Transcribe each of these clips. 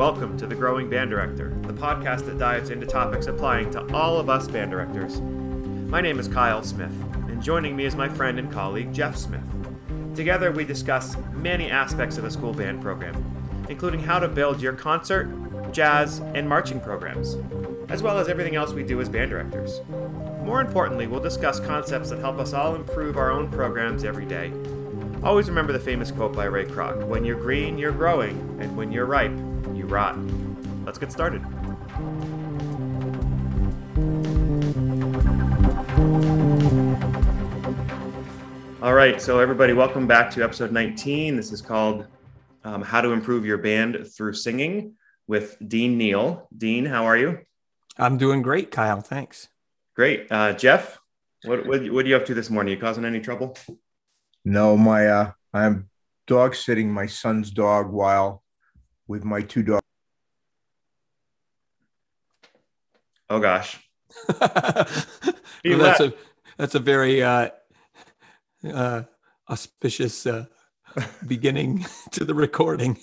Welcome to The Growing Band Director, the podcast that dives into topics applying to all of us band directors. My name is Kyle Smith, and joining me is my friend and colleague Jeff Smith. Together, we discuss many aspects of the school band program, including how to build your concert, jazz, and marching programs, as well as everything else we do as band directors. More importantly, we'll discuss concepts that help us all improve our own programs every day. Always remember the famous quote by Ray Kroc When you're green, you're growing, and when you're ripe, rot. Let's get started. All right, so everybody, welcome back to episode 19. This is called um, How to Improve Your Band Through Singing with Dean Neal. Dean, how are you? I'm doing great, Kyle. Thanks. Great. Uh, Jeff, what, what, what are you up to this morning? You causing any trouble? No, my uh, I'm dog sitting my son's dog while with my two dogs. Oh gosh. well, that's a that's a very uh, uh, auspicious uh, beginning to the recording.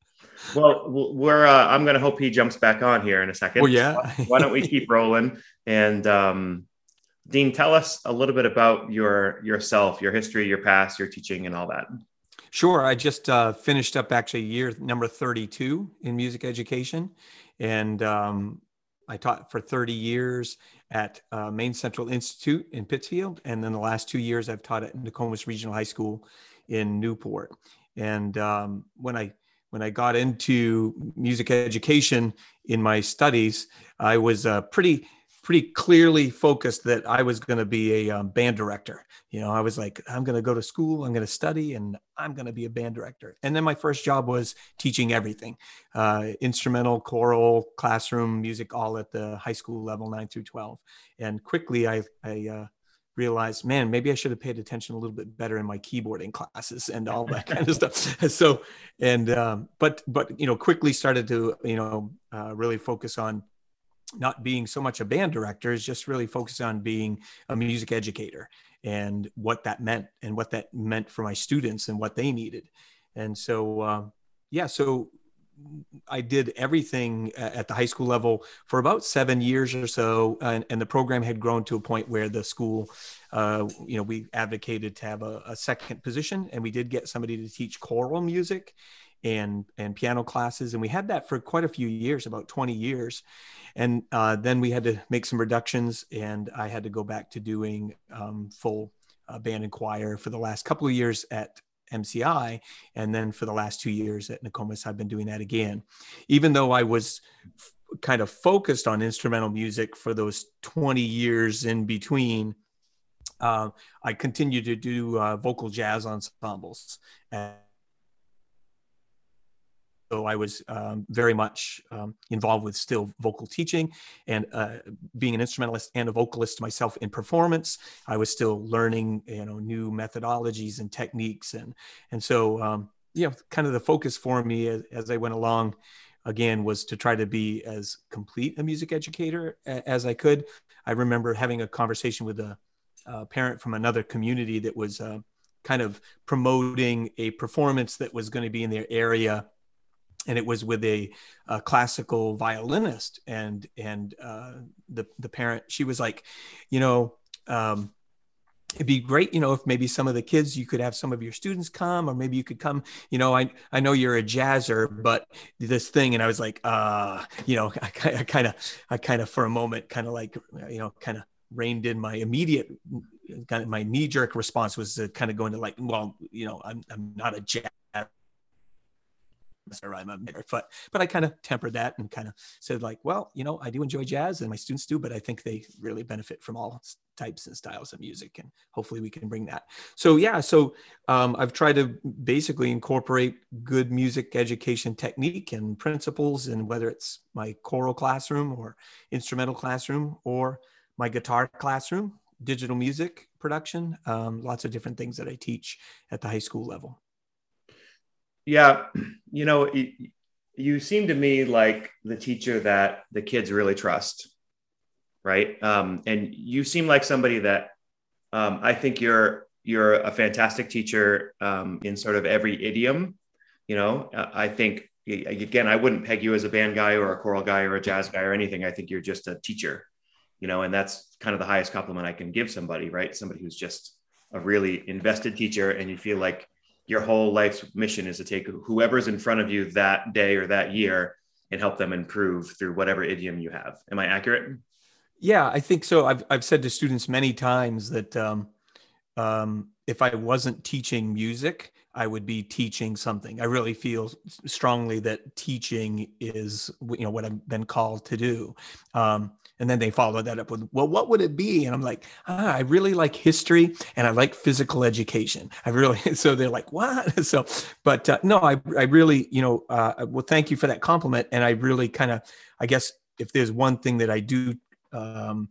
well, we're. Uh, I'm going to hope he jumps back on here in a second. Oh yeah. Why don't we keep rolling? And um, Dean, tell us a little bit about your yourself, your history, your past, your teaching, and all that. Sure. I just uh, finished up actually year number 32 in music education, and um, I taught for 30 years at uh, Maine Central Institute in Pittsfield, and then the last two years I've taught at Nokomis Regional High School in Newport. And um, when I when I got into music education in my studies, I was uh, pretty pretty clearly focused that I was going to be a um, band director. You know, I was like, I'm going to go to school, I'm going to study, and I'm going to be a band director. And then my first job was teaching everything uh, instrumental, choral, classroom, music, all at the high school level, nine through 12. And quickly, I, I uh, realized, man, maybe I should have paid attention a little bit better in my keyboarding classes and all that kind of stuff. So, and, um, but, but, you know, quickly started to, you know, uh, really focus on not being so much a band director is just really focused on being a music educator and what that meant and what that meant for my students and what they needed. And so uh, yeah so i did everything at the high school level for about seven years or so and, and the program had grown to a point where the school uh, you know we advocated to have a, a second position and we did get somebody to teach choral music and and piano classes. And we had that for quite a few years about 20 years. And uh, then we had to make some reductions and i had to go back to doing um, full uh, band and choir for the last couple of years at mci and then for the last two years at nokomis i've been doing that again. Even though i was f- kind of focused on instrumental music for those 20 years in between uh, i continued to do uh, vocal jazz ensembles so I was um, very much um, involved with still vocal teaching and uh, being an instrumentalist and a vocalist myself in performance. I was still learning, you know, new methodologies and techniques, and and so um, you know, kind of the focus for me as, as, I went along, again, was to try to be as complete a music educator as I could. I remember having a conversation with a, a parent from another community that was uh, kind of promoting a performance that was going to be in their area and it was with a, a classical violinist and and uh, the the parent she was like you know um, it'd be great you know if maybe some of the kids you could have some of your students come or maybe you could come you know i i know you're a jazzer but this thing and i was like uh you know i kind of i kind of for a moment kind of like you know kind of reined in my immediate kind of my knee jerk response was to kind of go into like well you know i'm, I'm not a jazz or I'm a but but I kind of tempered that and kind of said like, well, you know, I do enjoy jazz and my students do, but I think they really benefit from all types and styles of music, and hopefully we can bring that. So yeah, so um, I've tried to basically incorporate good music education technique and principles, and whether it's my choral classroom or instrumental classroom or my guitar classroom, digital music production, um, lots of different things that I teach at the high school level. Yeah, you know, you seem to me like the teacher that the kids really trust, right? Um, and you seem like somebody that um, I think you're you're a fantastic teacher um, in sort of every idiom. You know, I think again, I wouldn't peg you as a band guy or a choral guy or a jazz guy or anything. I think you're just a teacher, you know, and that's kind of the highest compliment I can give somebody, right? Somebody who's just a really invested teacher and you feel like your whole life's mission is to take whoever's in front of you that day or that year and help them improve through whatever idiom you have. Am I accurate? Yeah, I think so. I've, I've said to students many times that um, um, if I wasn't teaching music, I would be teaching something. I really feel strongly that teaching is, you know, what I've been called to do. Um, and then they follow that up with, well, what would it be? And I'm like, ah, I really like history and I like physical education. I really, so they're like, what? So, but uh, no, I, I really, you know, uh, well, thank you for that compliment. And I really kind of, I guess if there's one thing that I do, um,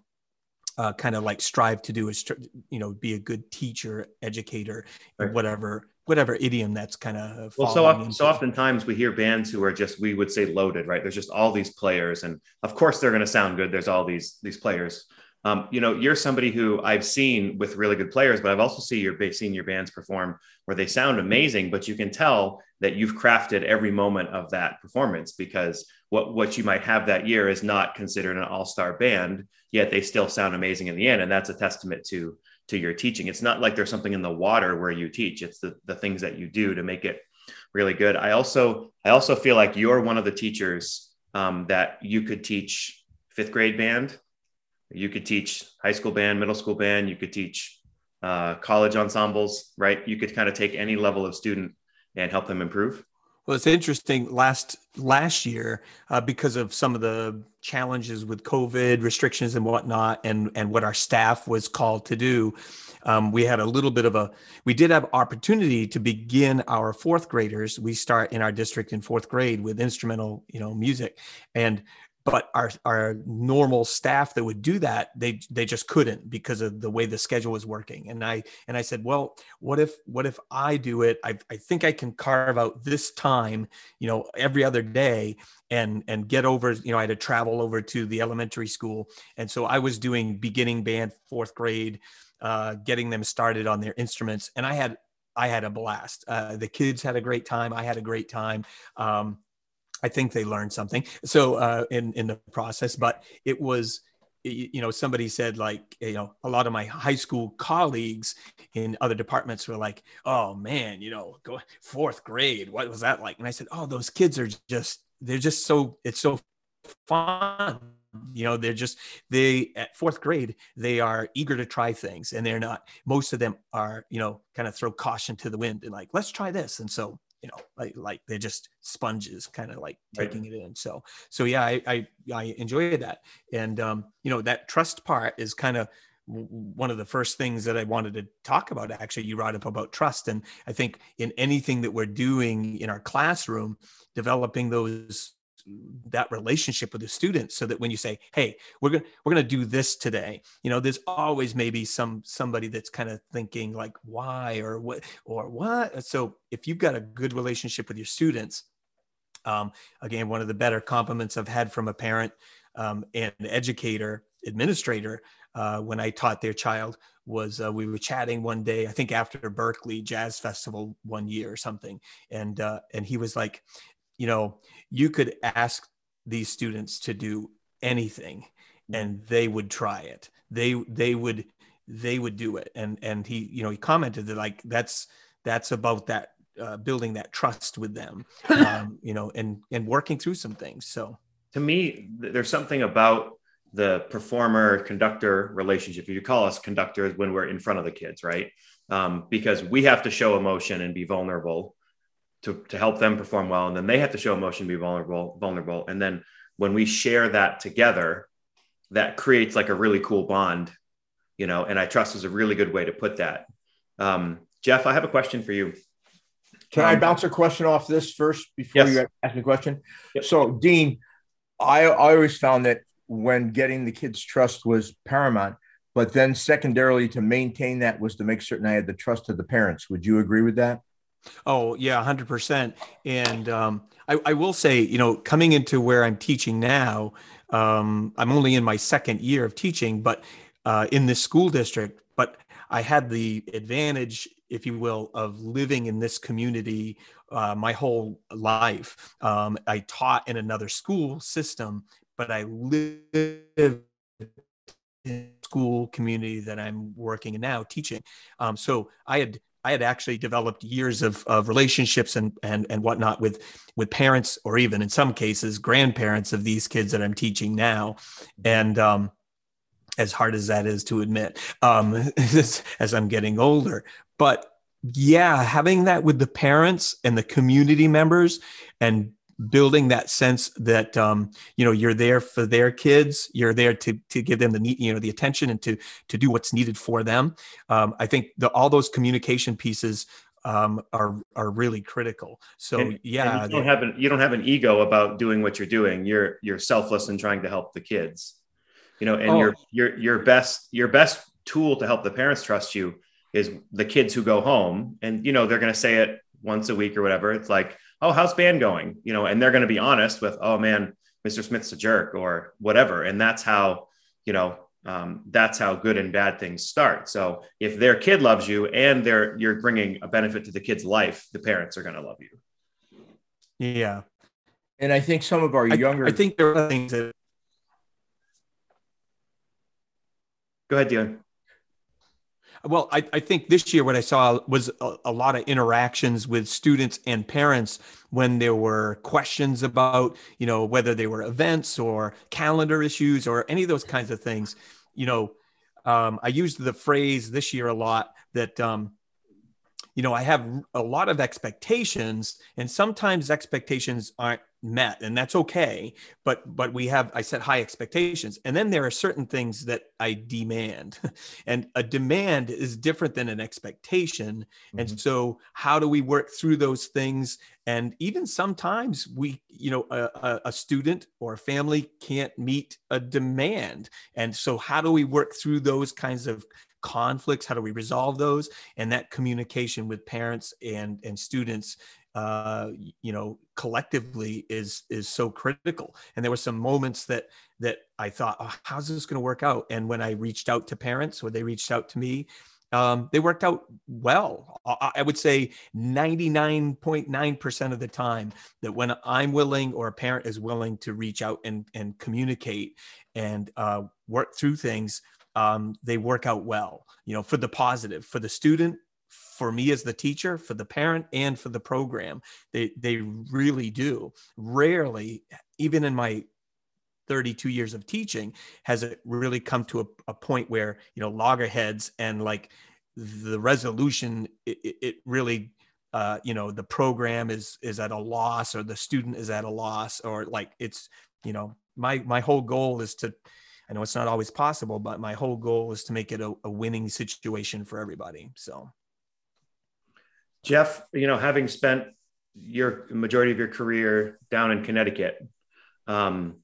uh, kind of like strive to do is, you know, be a good teacher, educator, right. whatever whatever idiom that's kind of well so often, so oftentimes we hear bands who are just we would say loaded right? There's just all these players and of course they're going to sound good. There's all these these players. Um, you know you're somebody who i've seen with really good players but i've also seen your seen your bands perform where they sound amazing but you can tell that you've crafted every moment of that performance because what what you might have that year is not considered an all-star band yet they still sound amazing in the end and that's a testament to to your teaching. It's not like there's something in the water where you teach. It's the, the things that you do to make it really good. I also I also feel like you're one of the teachers um, that you could teach fifth grade band, you could teach high school band, middle school band, you could teach uh, college ensembles, right? You could kind of take any level of student and help them improve. Well, it's interesting. Last last year, uh, because of some of the challenges with COVID restrictions and whatnot, and and what our staff was called to do, um, we had a little bit of a. We did have opportunity to begin our fourth graders. We start in our district in fourth grade with instrumental, you know, music, and but our our normal staff that would do that they they just couldn't because of the way the schedule was working. And i and i said well what if what if i do it? I, I think i can carve out this time you know every other day and and get over you know i had to travel over to the elementary school. And so i was doing beginning band fourth grade uh, getting them started on their instruments. And i had i had a blast. Uh, the kids had a great time. I had a great time. Um, I think they learned something. So uh, in in the process, but it was you know somebody said like you know a lot of my high school colleagues in other departments were like oh man you know go fourth grade what was that like? And i said oh those kids are just they're just so it's so fun. You know they're just they at fourth grade they are eager to try things and they're not most of them are you know kind of throw caution to the wind and like let's try this. And so you know like like they're just sponges kind of like taking right. it in so so yeah I, I i enjoy that and um you know that trust part is kind of one of the first things that I wanted to talk about. Actually, you brought up about trust, and I think in anything that we're doing in our classroom, developing those that relationship with the students so that when you say hey we're to we're to do this today you know there's always maybe some somebody that's kind of thinking like why or what or what? So if you've got a good relationship with your students um, again one of the better compliments i've had from a parent um, and educator administrator uh, when i taught their child was uh, we were chatting one day i think after berklee jazz festival one year or something and uh, and he was like you know, you could ask these students to do anything and they would try it. They they would they would do it. And and he, you know, he commented that like that's that's about that uh, building that trust with them, um, you know, and and working through some things. So to me, there's something about the performer conductor relationship. You call us conductors when we're in front of the kids, right? Um, because we have to show emotion and be vulnerable to, to help them perform well. And then they have to show emotion, be vulnerable, vulnerable. And then when we share that together, that creates like a really cool bond, you know, and I trust is a really good way to put that. Um, Jeff, I have a question for you. Can um, I bounce a question off this first before yes. you ask me a question? Yep. So, Dean, I, I always found that when getting the kids' trust was paramount, but then secondarily to maintain that was to make certain I had the trust of the parents. Would you agree with that? Oh yeah, hundred percent. And um, I, I, will say, you know, coming into where I'm teaching now, um, I'm only in my second year of teaching, but uh, in this school district. But I had the advantage, if you will, of living in this community uh, my whole life. Um, I taught in another school system, but I lived in school community that I'm working in now teaching. Um, so I had I had actually developed years of, of relationships and, and and whatnot with with parents or even in some cases grandparents of these kids that I'm teaching now, and um, as hard as that is to admit um, as I'm getting older, but yeah, having that with the parents and the community members and building that sense that um, you know you're there for their kids you're there to to give them the need you know the attention and to to do what's needed for them. Um, i think the, all those communication pieces um, are are really critical. So and, yeah and you don't have an you don't have an ego about doing what you're doing. You're you're selfless and trying to help the kids. You know and oh. your your your best your best tool to help the parents trust you is the kids who go home. And you know they're going to say it once a week or whatever. It's like oh, how's band going? You know, and they're going to be honest with, oh man, Mr. Smith's a jerk or whatever. And that's how, you know, um, that's how good and bad things start. So if their kid loves you and they're you're bringing a benefit to the kid's life, the parents are going to love you. Yeah, and I think some of our younger. I, I think there are things that. Go ahead, Dean. Well, I, I, think this year what I saw was a, a, lot of interactions with students and parents when there were questions about, you know, whether they were events or calendar issues or any of those kinds of things. You know, um, I used the phrase this year a lot that, um, you know, I have a lot of expectations, and sometimes expectations aren't met and that's okay but but we have i set high expectations. And then there are certain things that i demand and a demand is different than an expectation. Mm-hmm. and so how do we work through those things? And even sometimes we you know a, a student or a family can't meet a demand. And so how do we work through those kinds of conflicts? How do we resolve those? And that communication with parents and and students uh, you know collectively is is so critical. And there were some moments that that i thought oh, how's this going to work out? And when i reached out to parents or they reached out to me um, they worked out well. I, I would say 99.9% of the time that when i'm willing or a parent is willing to reach out and and communicate and uh, work through things um, they work out well you know for the positive. For the student for me as the teacher, for the parent, and for the program. They they really do. Rarely, even in my 32 years of teaching, has it really come to a, a point where you know loggerheads and like the resolution it, it really uh, you know the program is is at a loss or the student is at a loss or like it's you know my my whole goal is to I know it's not always possible, but my whole goal is to make it a, a winning situation for everybody. So Jeff, you know, having spent your majority of your career down in Connecticut, um,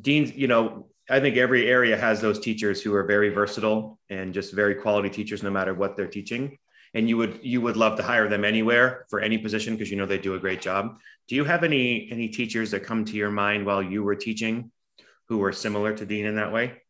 Dean, you know, I think every area has those teachers who are very versatile and just very quality teachers, no matter what they're teaching. And you would you would love to hire them anywhere for any position because you know they do a great job. Do you have any any teachers that come to your mind while you were teaching who were similar to Dean in that way?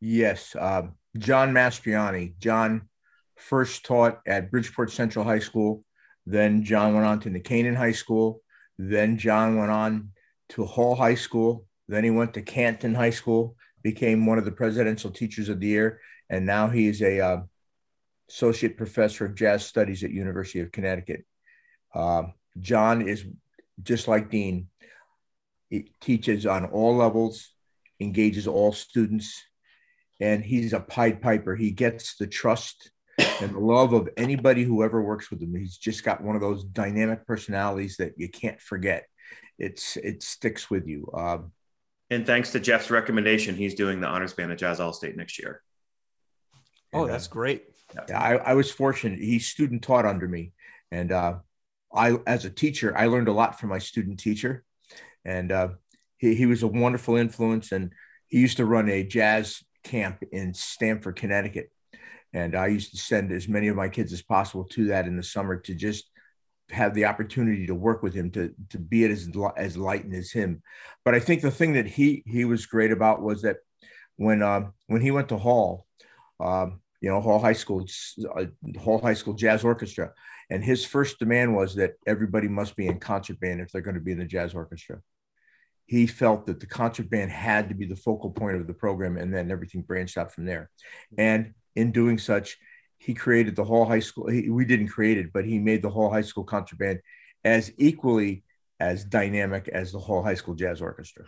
Yes, uh, John Mastriani. John first taught at Bridgeport Central High School. Then John went on to New Canaan High School. Then John went on to Hall High School. Then he went to Canton High School, became one of the presidential teachers of the year, and now he is a uh, associate professor of jazz studies at University of Connecticut. Uh, John is just like Dean. He teaches on all levels, engages all students, and he's a Pied Piper. He gets the trust and the love of anybody who ever works with him. He's just got one of those dynamic personalities that you can't forget. It's it sticks with you. Um, and thanks to Jeff's recommendation, he's doing the honors band at Jazz All-State next year. Oh, that's great. Yeah, I, I, was fortunate. He student taught under me, and uh, I, as a teacher, I learned a lot from my student teacher, and uh, he, he was a wonderful influence. And he used to run a jazz camp in Stamford, Connecticut, and I used to send as many of my kids as possible to that in the summer to just have the opportunity to work with him to to be as as light as him. But I think the thing that he he was great about was that when um, when he went to Hall, um, you know, Hall High School, uh, Hall High School Jazz Orchestra. And his first demand was that everybody must be in concert band if they're going to be in the jazz orchestra. He felt that the concert band had to be the focal point of the program, and then everything branched out from there. And in doing such, he created the Hall High School. He, we didn't create it, but he made the Hall High School concert band as equally as dynamic as the Hall High School Jazz Orchestra.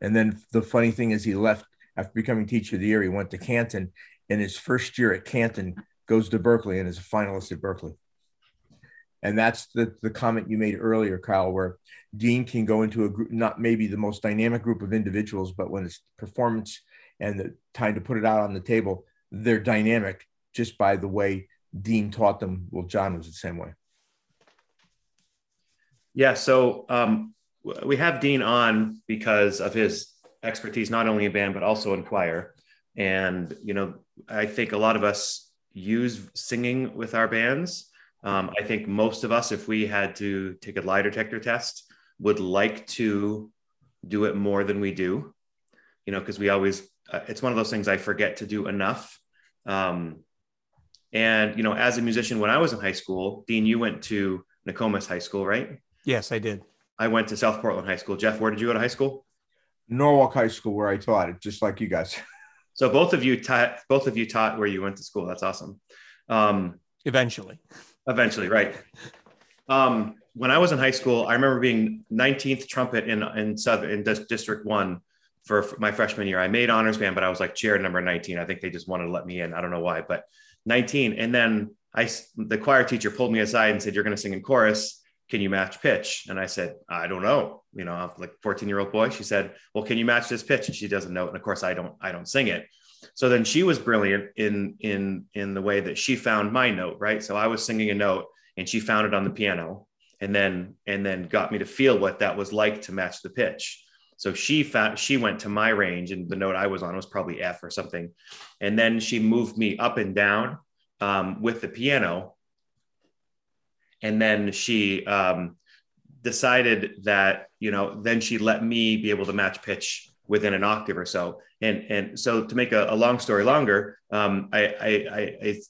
And then the funny thing is, he left after becoming teacher of the year. He went to Canton in his first year at Canton, goes to Berklee and is a finalist at Berklee. And that's the, the comment you made earlier, Kyle, where Dean can go into a group, not maybe the most dynamic group of individuals, but when it's performance and the time to put it out on the table, they're dynamic just by the way Dean taught them. Well, John was the same way. Yeah. So um, we have Dean on because of his expertise, not only in band, but also in choir. And, you know, I think a lot of us use singing with our bands. Um, I think most of us, if we had to take a lie detector test, would like to do it more than we do, you know, because we always, uh, it's one of those things I forget to do enough. Um, and, you know, as a musician, when I was in high school, Dean, you went to Nokomis High School, right? Yes, I did. I went to South Portland High School. Jeff, where did you go to high school? Norwalk High School, where I taught it, just like you guys. So both of you taught both of you taught where you went to school. That's awesome. Um, eventually. Eventually, right. Um, when I was in high school, I remember being 19th trumpet in in Southern in District One for, my freshman year. I made honors band, but I was like chair number 19. I think they just wanted to let me in. I don't know why, but 19. And then I the choir teacher pulled me aside and said, "You're going to sing in chorus." can you match pitch? And I said, I don't know. You know, I'm like 14 year old boy. She said, well, can you match this pitch? And she doesn't know. And of course I don't, I don't sing it. So then she was brilliant in, in, in the way that she found my note. Right. So I was singing a note and she found it on the piano and then, and then got me to feel what that was like to match the pitch. So she found, she went to my range and the note I was on was probably F or something. And then she moved me up and down um, with the piano. And then she um, decided that you know then she let me be able to match pitch within an octave or so. And and so to make a, a long story longer um, I, I, I,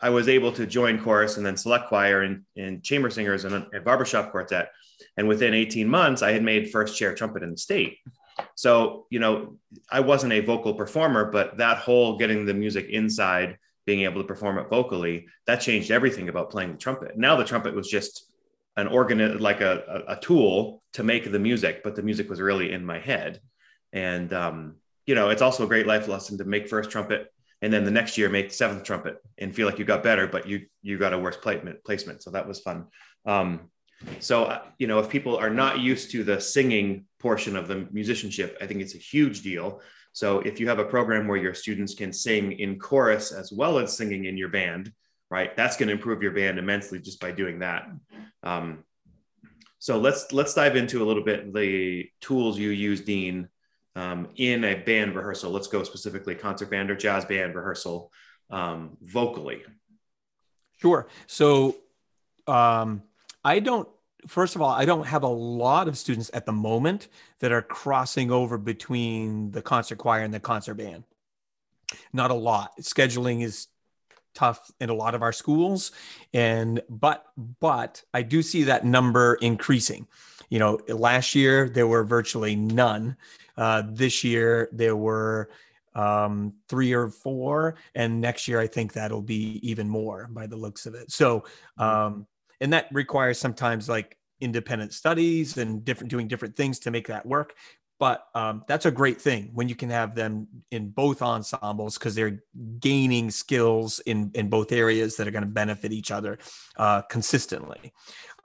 I was able to join chorus and then select choir and, and chamber singers and a barbershop quartet and within 18 months i had made first chair trumpet in the state so you know i wasn't a vocal performer but that whole getting the music inside being able to perform it vocally, that changed everything about playing the trumpet. Now the trumpet was just an organ, like a, a, tool to make the music, but the music was really in my head. And, um, you know, it's also a great life lesson to make first trumpet and then the next year make seventh trumpet and feel like you got better, but you, you got a worse placement placement. So that was fun. Um, so, uh, you know, if people are not used to the singing portion of the musicianship, I think it's a huge deal so if you have a program where your students can sing in chorus as well as singing in your band, right, that's going to improve your band immensely just by doing that. Um, so let's let's dive into a little bit the tools you use, Dean, um, in a band rehearsal. Let's go specifically concert band or jazz band rehearsal um, vocally. Sure. So um, I don't first of all, I don't have a lot of students at the moment that are crossing over between the concert choir and the concert band. Not a lot. Scheduling is tough in a lot of our schools and but but I do see that number increasing. You know, last year there were virtually none. Uh, this year there were um, three or four, and next year I think that'll be even more by the looks of it. So um, and that requires sometimes like independent studies and different doing different things to make that work. But um, that's a great thing when you can have them in both ensembles because they're gaining skills in in both areas that are going to benefit each other uh, consistently.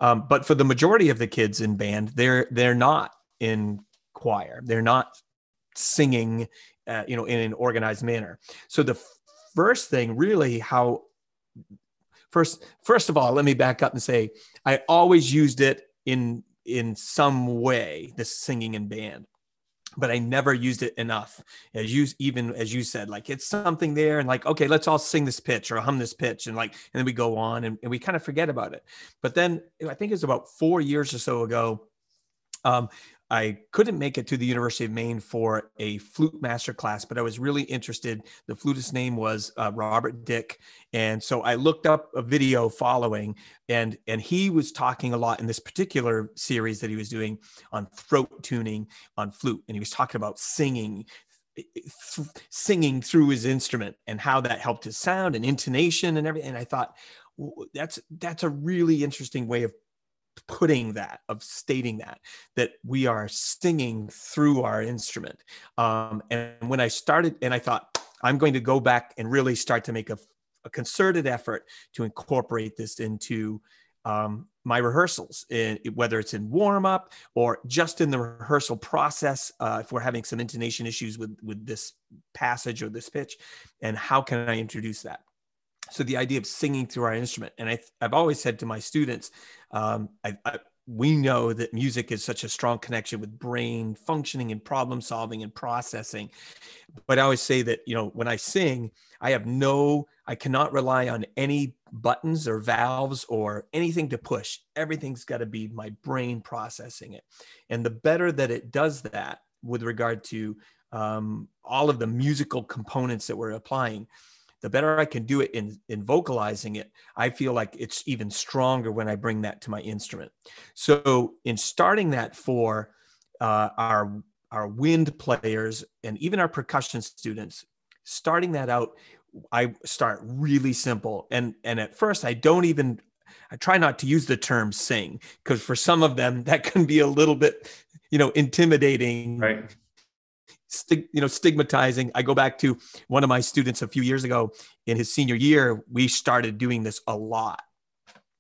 Um, but for the majority of the kids in band they're they're not in choir. They're not singing uh, you know in an organized manner. So the first thing really how first first of all let me back up and say i always used it in in some way the singing in band but I never used it enough. As you even as you said, like it's something there, and like okay, let's all sing this pitch or hum this pitch, and like and then we go on and, and we kind of forget about it. But then I think it was about four years or so ago, Um, I couldn't make it to the University of Maine for a flute master class, but I was really interested. The flutist's name was uh, Robert Dick, and so I looked up a video following, and and he was talking a lot in this particular series that he was doing on throat tuning on flute, and he was talking about singing, th- singing through his instrument and how that helped his sound and intonation and everything. And I thought that's that's a really interesting way of putting that of stating that that we are singing through our instrument um, and when i started and i thought i'm going to go back and really start to make a, a concerted effort to incorporate this into um, my rehearsals, in, whether it's in warm up or just in the rehearsal process, uh, if we're having some intonation issues with with this passage or this pitch, and how can I introduce that? So the idea of singing through our instrument and I, have always said to my students um, I, I, we know that music is such a strong connection with brain functioning and problem solving and processing. But i always say that you know when i sing i have no i cannot rely on any buttons or valves or anything to push. Everything's got to be my brain processing it. And the better that it does that with regard to um, all of the musical components that we're applying the better I can do it in, in vocalizing it, I feel like it's even stronger when I bring that to my instrument. So, in starting that for uh, our our wind players and even our percussion students, starting that out, I start really simple. And and at first, I don't even I try not to use the term sing because for some of them that can be a little bit, you know, intimidating. Right stig, you know stigmatizing i go back to one of my students a few years ago in his senior year we started doing this a lot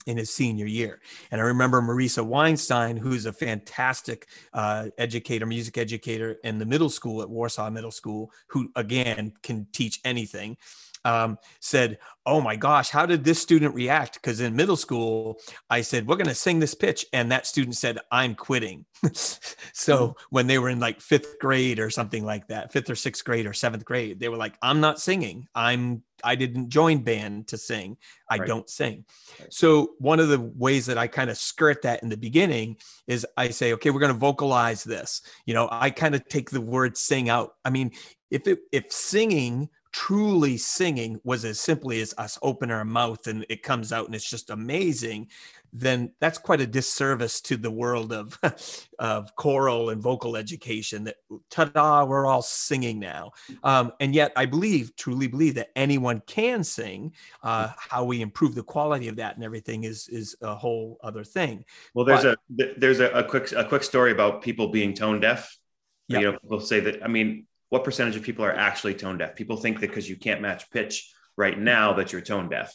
in his senior year. And I remember Marisa Weinstein, who's a fantastic uh, educator, music educator in the middle school at Warsaw Middle School, who again can teach anything um, said, Oh my gosh, how did this student react? Because in middle school, I said, We're going to sing this pitch. And that student said, I'm quitting. so mm-hmm. when they were in like fifth grade or something like that, fifth or sixth grade or seventh grade, they were like, I'm not singing. I'm, I didn't join band to sing. I right. don't sing. Right. So one of the ways that I kind of skirt that in the beginning is I say, okay, we're going to vocalize this. You know, I kind of take the word sing out. I mean, if it, if singing truly singing was as simply as us open our mouth and it comes out and it's just amazing, then that's quite a disservice to the world of of choral and vocal education. That ta-da, we're all singing now. Um, and yet, I believe, truly believe that anyone can sing. Uh, how we improve the quality of that and everything is is a whole other thing. Well, there's but, a there's a, a quick a quick story about people being tone deaf. You know, people say that. I mean, what percentage of people are actually tone deaf? People think that because you can't match pitch right now that you're tone deaf.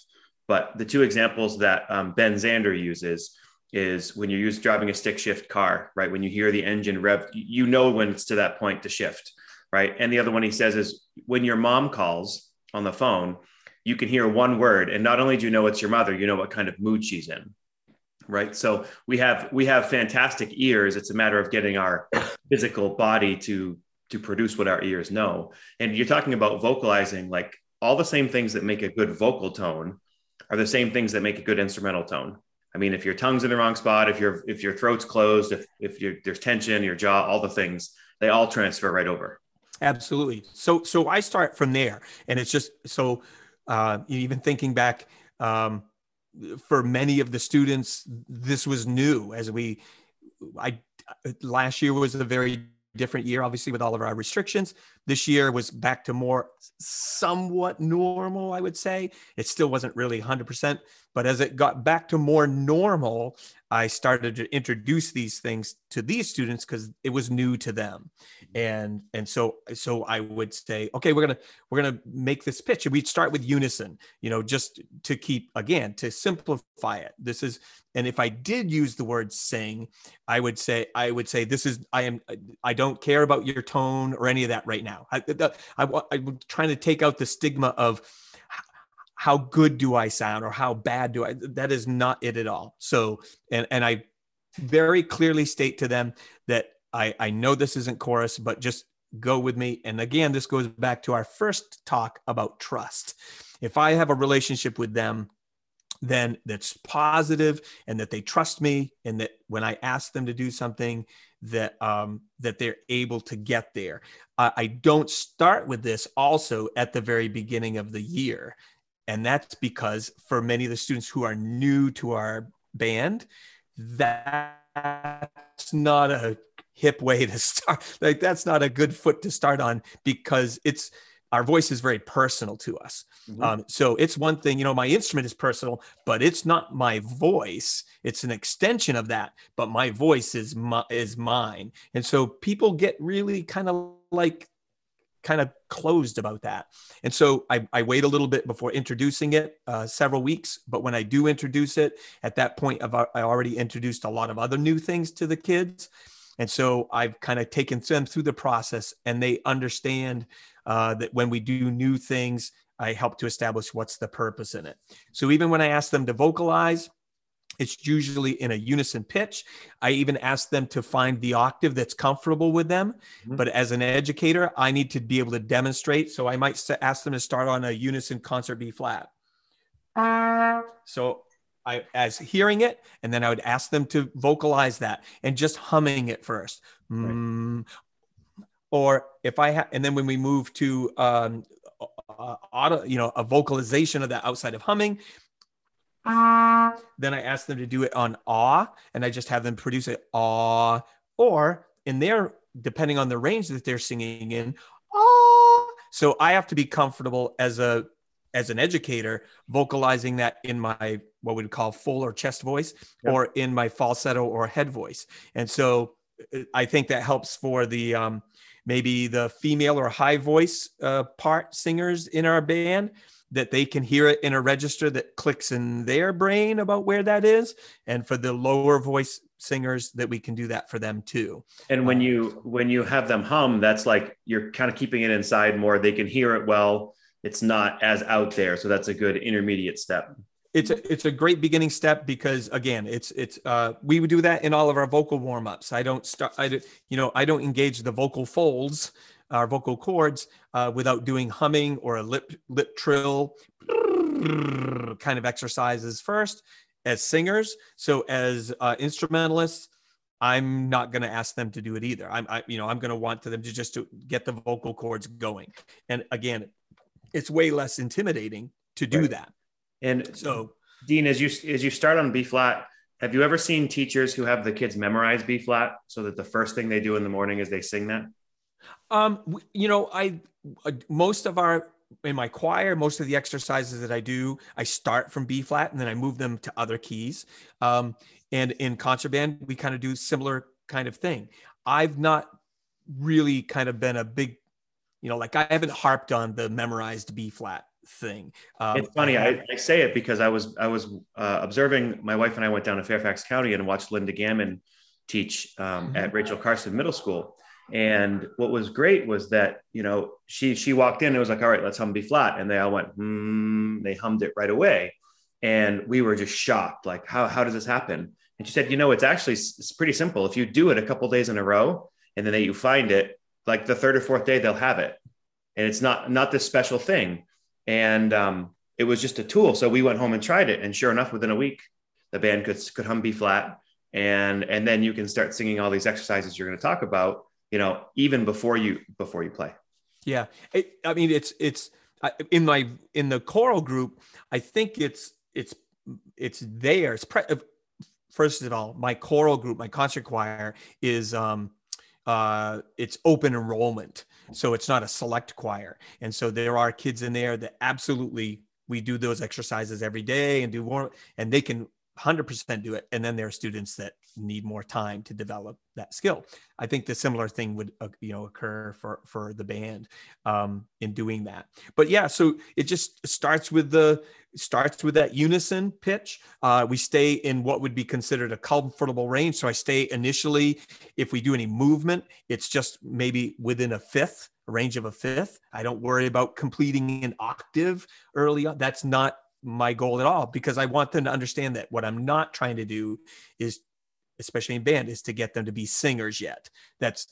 But the two examples that um, Ben Zander uses is when you're used driving a stick shift car, right? When you hear the engine rev, you know when it's to that point to shift, right? And the other one he says is when your mom calls on the phone, you can hear one word, and not only do you know it's your mother, you know what kind of mood she's in, right? So we have we have fantastic ears. It's a matter of getting our physical body to to produce what our ears know. And you're talking about vocalizing, like all the same things that make a good vocal tone are the same things that make a good instrumental tone. I mean, if your tongue's in the wrong spot, if your if your throat's closed, if if there's tension, your jaw, all the things, they all transfer right over. Absolutely. So so I start from there, and it's just so uh, even thinking back um, for many of the students, this was new as we. I last year was a very different year, obviously, with all of our restrictions. This year was back to more somewhat normal, I would say. It still wasn't really 100%, but as it got back to more normal, I started to introduce these things to these students because it was new to them. And and so so I would say, okay, we're gonna we're gonna make this pitch. And we'd start with unison, you know, just to keep again to simplify it. This is and if I did use the word sing, I would say I would say this is I am I don't care about your tone or any of that right now. I, I, I, I'm trying to take out the stigma of how good do I sound or how bad do I? That is not it at all. So, and and I very clearly state to them that I I know this isn't chorus, but just go with me. And again, this goes back to our first talk about trust. If I have a relationship with them then that's positive and that they trust me and that when i ask them to do something that um, that they're able to get there i don't start with this also at the very beginning of the year and that's because for many of the students who are new to our band that's not a hip way to start like that's not a good foot to start on because it's our voice is very personal to us. Mm-hmm. Um, so it's one thing, you know, my instrument is personal, but it's not my voice. It's an extension of that, but my voice is my, is mine. And so people get really kind of like kind of closed about that. And so I, I wait a little bit before introducing it, uh, several weeks. But when I do introduce it, at that point, I've, I already introduced a lot of other new things to the kids. And so I've kind of taken them through the process and they understand uh, that when we do new things, I help to establish what's the purpose in it. So even when I ask them to vocalize, it's usually in a unison pitch. I even ask them to find the octave that's comfortable with them. Mm-hmm. But as an educator, I need to be able to demonstrate. So I might ask them to start on a unison concert B flat. So I as hearing it, and then I would ask them to vocalize that and just humming it first. Right. Mm, or if I have, and then when we move to um, uh, auto, you know, a vocalization of that outside of humming, then I ask them to do it on ah, and I just have them produce it ah, or in their depending on the range that they're singing in ah. So I have to be comfortable as a as an educator vocalizing that in my what we would call full or chest voice yep. or in my falsetto or head voice and so uh, i think that helps for the um, maybe the female or high voice uh, part singers in our band that they can hear it in a register that clicks in their brain about where that is. And for the lower voice singers that we can do that for them too. And when um, you when you have them hum that's like you're kind of keeping it inside more. They can hear it well. It's not as out there. So that's a good intermediate step. It's a it's a great beginning step because again it's it's uh we would do that in all of our vocal warm-ups. I don't start i you know i don't engage the vocal folds our vocal cords uh, without doing humming or a lip lip trill kind of exercises first as singers so as uh, instrumentalists i'm not going to ask them to do it either i'm I, you know i'm going to want them to just to get the vocal cords going and again it's way less intimidating to do right. that and so, Dean, as you as you start on B flat, have you ever seen teachers who have the kids memorize B flat so that the first thing they do in the morning is they sing that? Um, you know, I uh, most of our in my choir, most of the exercises that I do, I start from B flat and then I move them to other keys. Um, and in concert band, we kind of do similar kind of thing. I've not really kind of been a big, you know, like I haven't harped on the memorized B flat thing. Um, it's funny. I, I, say it because I was I was uh, observing. My wife and I went down to Fairfax County and watched Linda Gammon teach um, mm-hmm. at Rachel Carson Middle School. And what was great was that you know she she walked in and it was like, all right, let's hum B flat, and they all went, hmm. They hummed it right away, and we were just shocked. Like, how how does this happen? And she said, you know, it's actually it's pretty simple. If you do it a couple days in a row, and then you find it, like the third or fourth day, they'll have it, and it's not not this special thing and um, it was just a tool. So we went home and tried it, and sure enough, within a week, the band could could hum B flat, and and then you can start singing all these exercises you're going to talk about. You know, even before you before you play. Yeah, it, I mean, it's it's in my in the choral group. I think it's it's it's there. It's pre- first of all, my choral group, my concert choir is um uh, it's open enrollment. So it's not a select choir. And so there are kids in there that absolutely we do those exercises every day and do more, and they can 100% do it. And then there are students that need more time to develop that skill. I think the similar thing would, uh, you know, occur for, for the band um, in doing that. But yeah, so it just starts with the, starts with that unison pitch. Uh, we stay in what would be considered a comfortable range. So I stay initially, if we do any movement, it's just maybe within a fifth, a range of a fifth. I don't worry about completing an octave early on. That's not my goal at all because I want them to understand that what I'm not trying to do is especially in band is to get them to be singers yet. That's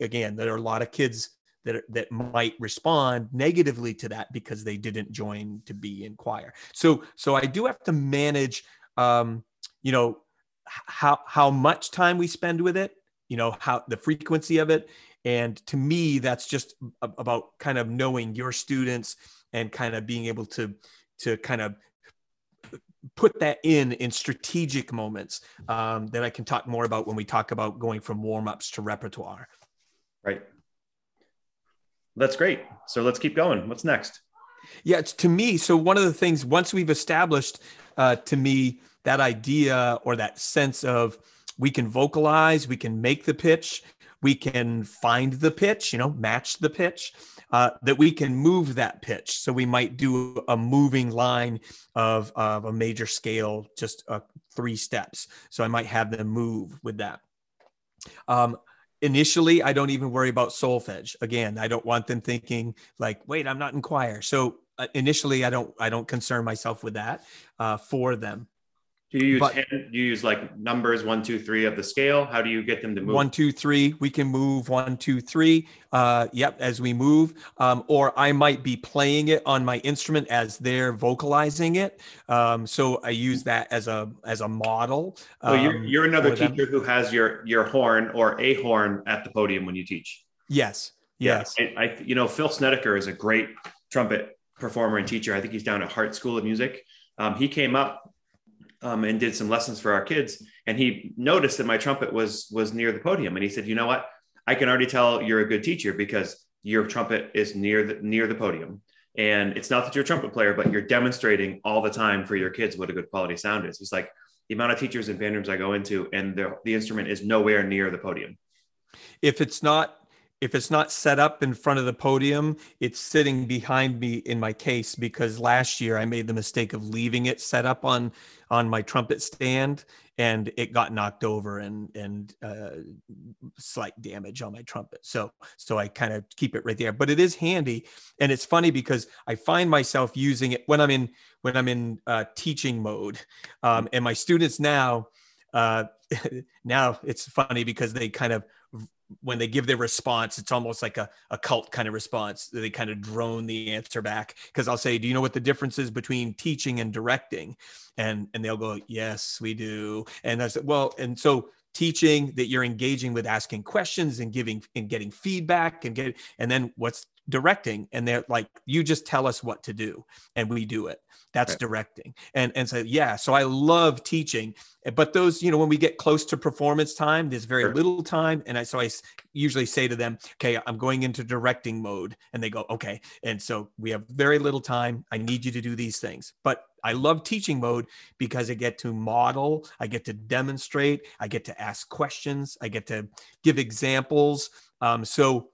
again, there are a lot of kids that that might respond negatively to that because they didn't join to be in choir. So so I do have to manage, um, you know, how how much time we spend with it, you know, how the frequency of it, and to me, that's just about kind of knowing your students and kind of being able to to kind of put that in in strategic moments um, that I can talk more about when we talk about going from warm ups to repertoire. Right. That's great. So let's keep going. What's next? Yeah, it's to me. So one of the things once we've established uh, to me that idea or that sense of we can vocalize, we can make the pitch, we can find the pitch, you know, match the pitch uh, that we can move that pitch. So we might do a moving line of, of a major scale, just uh, three steps. So I might have them move with that. Um, initially, I don't even worry about solfege. Again, I don't want them thinking like, wait, I'm not in choir. So uh, initially, I don't I don't concern myself with that uh, for them. Do you use but, hand, do you use like numbers one, two, three of the scale? How do you get them to move? One, two, three. We can move one, two, three. Uh, yep, as we move. Um, or I might be playing it on my instrument as they're vocalizing it. Um, so I use that as a as a model. Um, so you're, you're another teacher them. who has your your horn or a horn at the podium when you teach. Yes. Yes. Yeah, I, I you know Phil Snedecor is a great trumpet performer and teacher. I think he's down at Hartt School of Music. Um, he came up um, and did some lessons for our kids. And he noticed that my trumpet was was near the podium, and he said, "You know what? I can already tell you're a good teacher because your trumpet is near the near the podium." And it's not that you're a trumpet player, but you're demonstrating all the time for your kids what a good quality sound is. He's like, the amount of teachers and band rooms I go into, and the, the instrument is nowhere near the podium. If it's not if it's not set up in front of the podium, it's sitting behind me in my case because last year I made the mistake of leaving it set up on on my trumpet stand and it got knocked over and and uh, slight damage on my trumpet. So so I kind of keep it right there. But it is handy and it's funny because I find myself using it when I'm in when I'm in uh, teaching mode, um, and my students now. Uh, now it's funny because they kind of when they give their response, it's almost like a, a cult kind of response. They kind of drone the answer back because I'll say, "Do you know what the difference is between teaching and directing?" And and they'll go, "Yes, we do." And I said, "Well," and so teaching that you're engaging with asking questions and giving and getting feedback and get and then what's directing and they're like you just tell us what to do and we do it. That's right. directing. And and so yeah so i love teaching but those you know when we get close to performance time there's very sure. little time and i so i usually say to them okay i'm going into directing mode and they go okay. And so we have very little time. I need you to do these things. But i love teaching mode because i get to model i get to demonstrate i get to ask questions i get to give examples. Um, so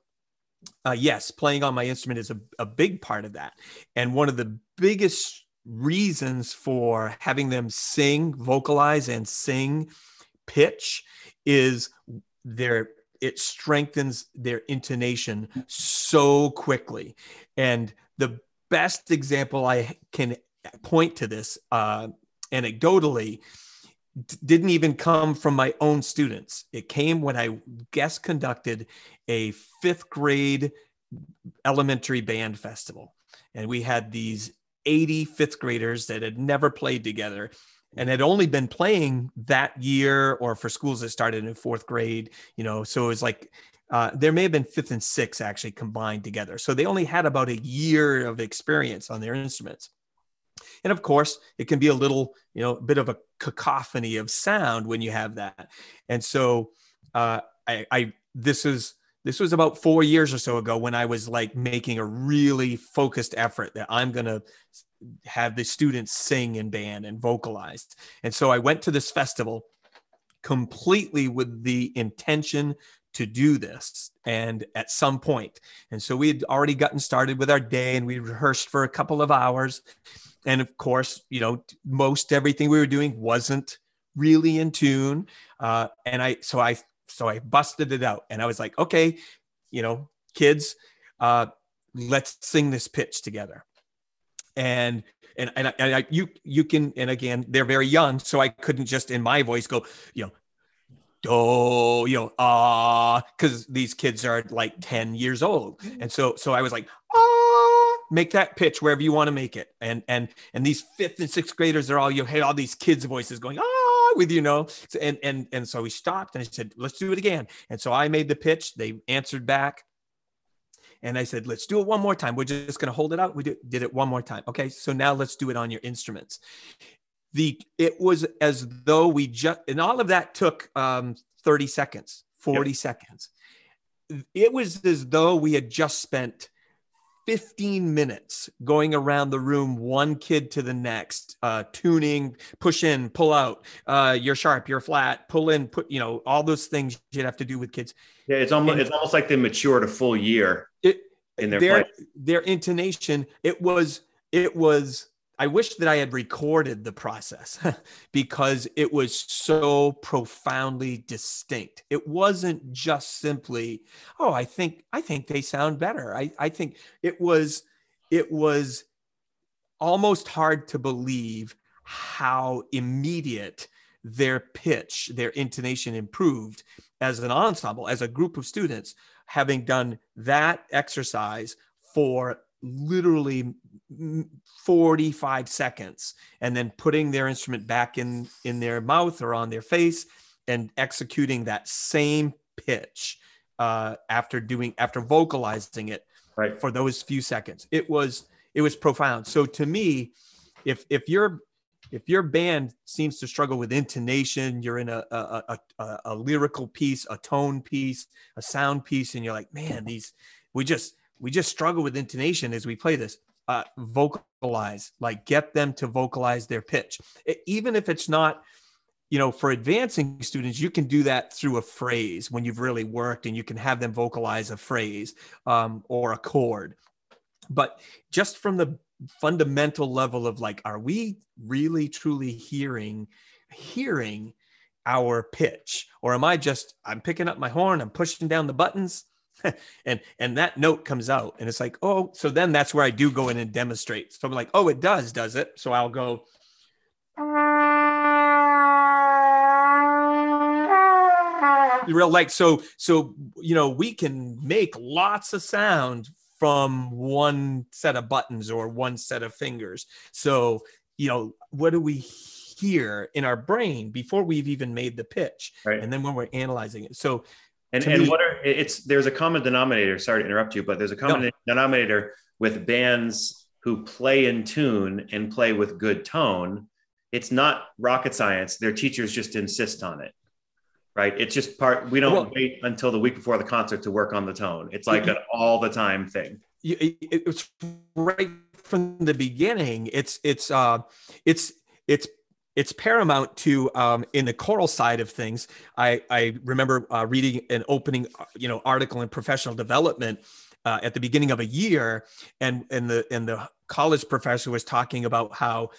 uh, yes, playing on my instrument is a, a big part of that. And one of the biggest reasons for having them sing, vocalize, and sing pitch is their it strengthens their intonation so quickly. And the best example I can point to this uh, anecdotally didn't even come from my own students. It came when I guest conducted a fifth grade elementary band festival. And we had these 80 fifth graders that had never played together and had only been playing that year or for schools that started in fourth grade, you know. So it was like uh, there may have been fifth and sixth actually combined together. So they only had about a year of experience on their instruments. And of course, it can be a little, you know, bit of a cacophony of sound when you have that. And so uh, I, I, this is, this was about four years or so ago when I was like making a really focused effort that I'm going to have the students sing and band and vocalized. And so I went to this festival completely with the intention to do this and at some point and so we had already gotten started with our day and we rehearsed for a couple of hours and of course you know most everything we were doing wasn't really in tune. Uh, and i so i so i busted it out. And i was like okay you know kids uh, let's sing this pitch together. And and and, I, and I, you you can and again they're very young so i couldn't just in my voice go you know do, you know, ah, uh, because these kids are like 10 years old. And so so I was like, ah, make that pitch wherever you want to make it. And and and these fifth and sixth graders are all you hey, all these kids' voices going, ah, with you know. And and and so we stopped and I said, let's do it again. And so I made the pitch, they answered back. And I said, let's do it one more time. We're just going to hold it out. We did, did it one more time. Okay. So now let's do it on your instruments the it was as though we just and all of that took um, 30 seconds 40 yep. seconds it was as though we had just spent 15 minutes going around the room one kid to the next uh, tuning push in pull out uh, you're sharp you're flat pull in put you know all those things you'd have to do with kids. Yeah it's almost and it's almost like they matured a full year it, in their their, their intonation it was it was I wish that I had recorded the process because it was so profoundly distinct. It wasn't just simply, oh, I think I think they sound better. I, I think it was it was almost hard to believe how immediate their pitch, their intonation improved as an ensemble, as a group of students, having done that exercise for literally 45 seconds and then putting their instrument back in in their mouth or on their face and executing that same pitch uh, after doing after vocalizing it right. for those few seconds it was it was profound so to me if if your if your band seems to struggle with intonation you're in a a, a, a lyrical piece a tone piece a sound piece and you're like man these we just we just struggle with intonation as we play this. Uh, vocalize, like get them to vocalize their pitch, it, even if it's not you know, for advancing students, you can do that through a phrase when you've really worked and you can have them vocalize a phrase um, or a chord. But just from the fundamental level of like, are we really truly hearing, hearing our pitch? Or am I just, I'm picking up my horn, I'm pushing down the buttons and and that note comes out and it's like oh so then that's where i do go in and demonstrate. So i'm like oh it does does it? So i'll go real like so so you know we can make lots of sound from one set of buttons or one set of fingers. So you know what do we hear in our brain before we've even made the pitch? Right. and then when we're analyzing it. So and, and me, what are it's there's a common denominator. Sorry to interrupt you, but there's a common no. denominator with bands who play in tune and play with good tone. It's not rocket science. Their teachers just insist on it. Right. It's just part we don't well, wait until the week before the concert to work on the tone. It's like an all the time thing. It's right from the beginning. It's it's uh it's it's it's paramount to um, in the choral side of things. I, I remember uh, reading an opening, uh, you know, article in Professional Development uh, at the beginning of a year, and and the and the college professor was talking about how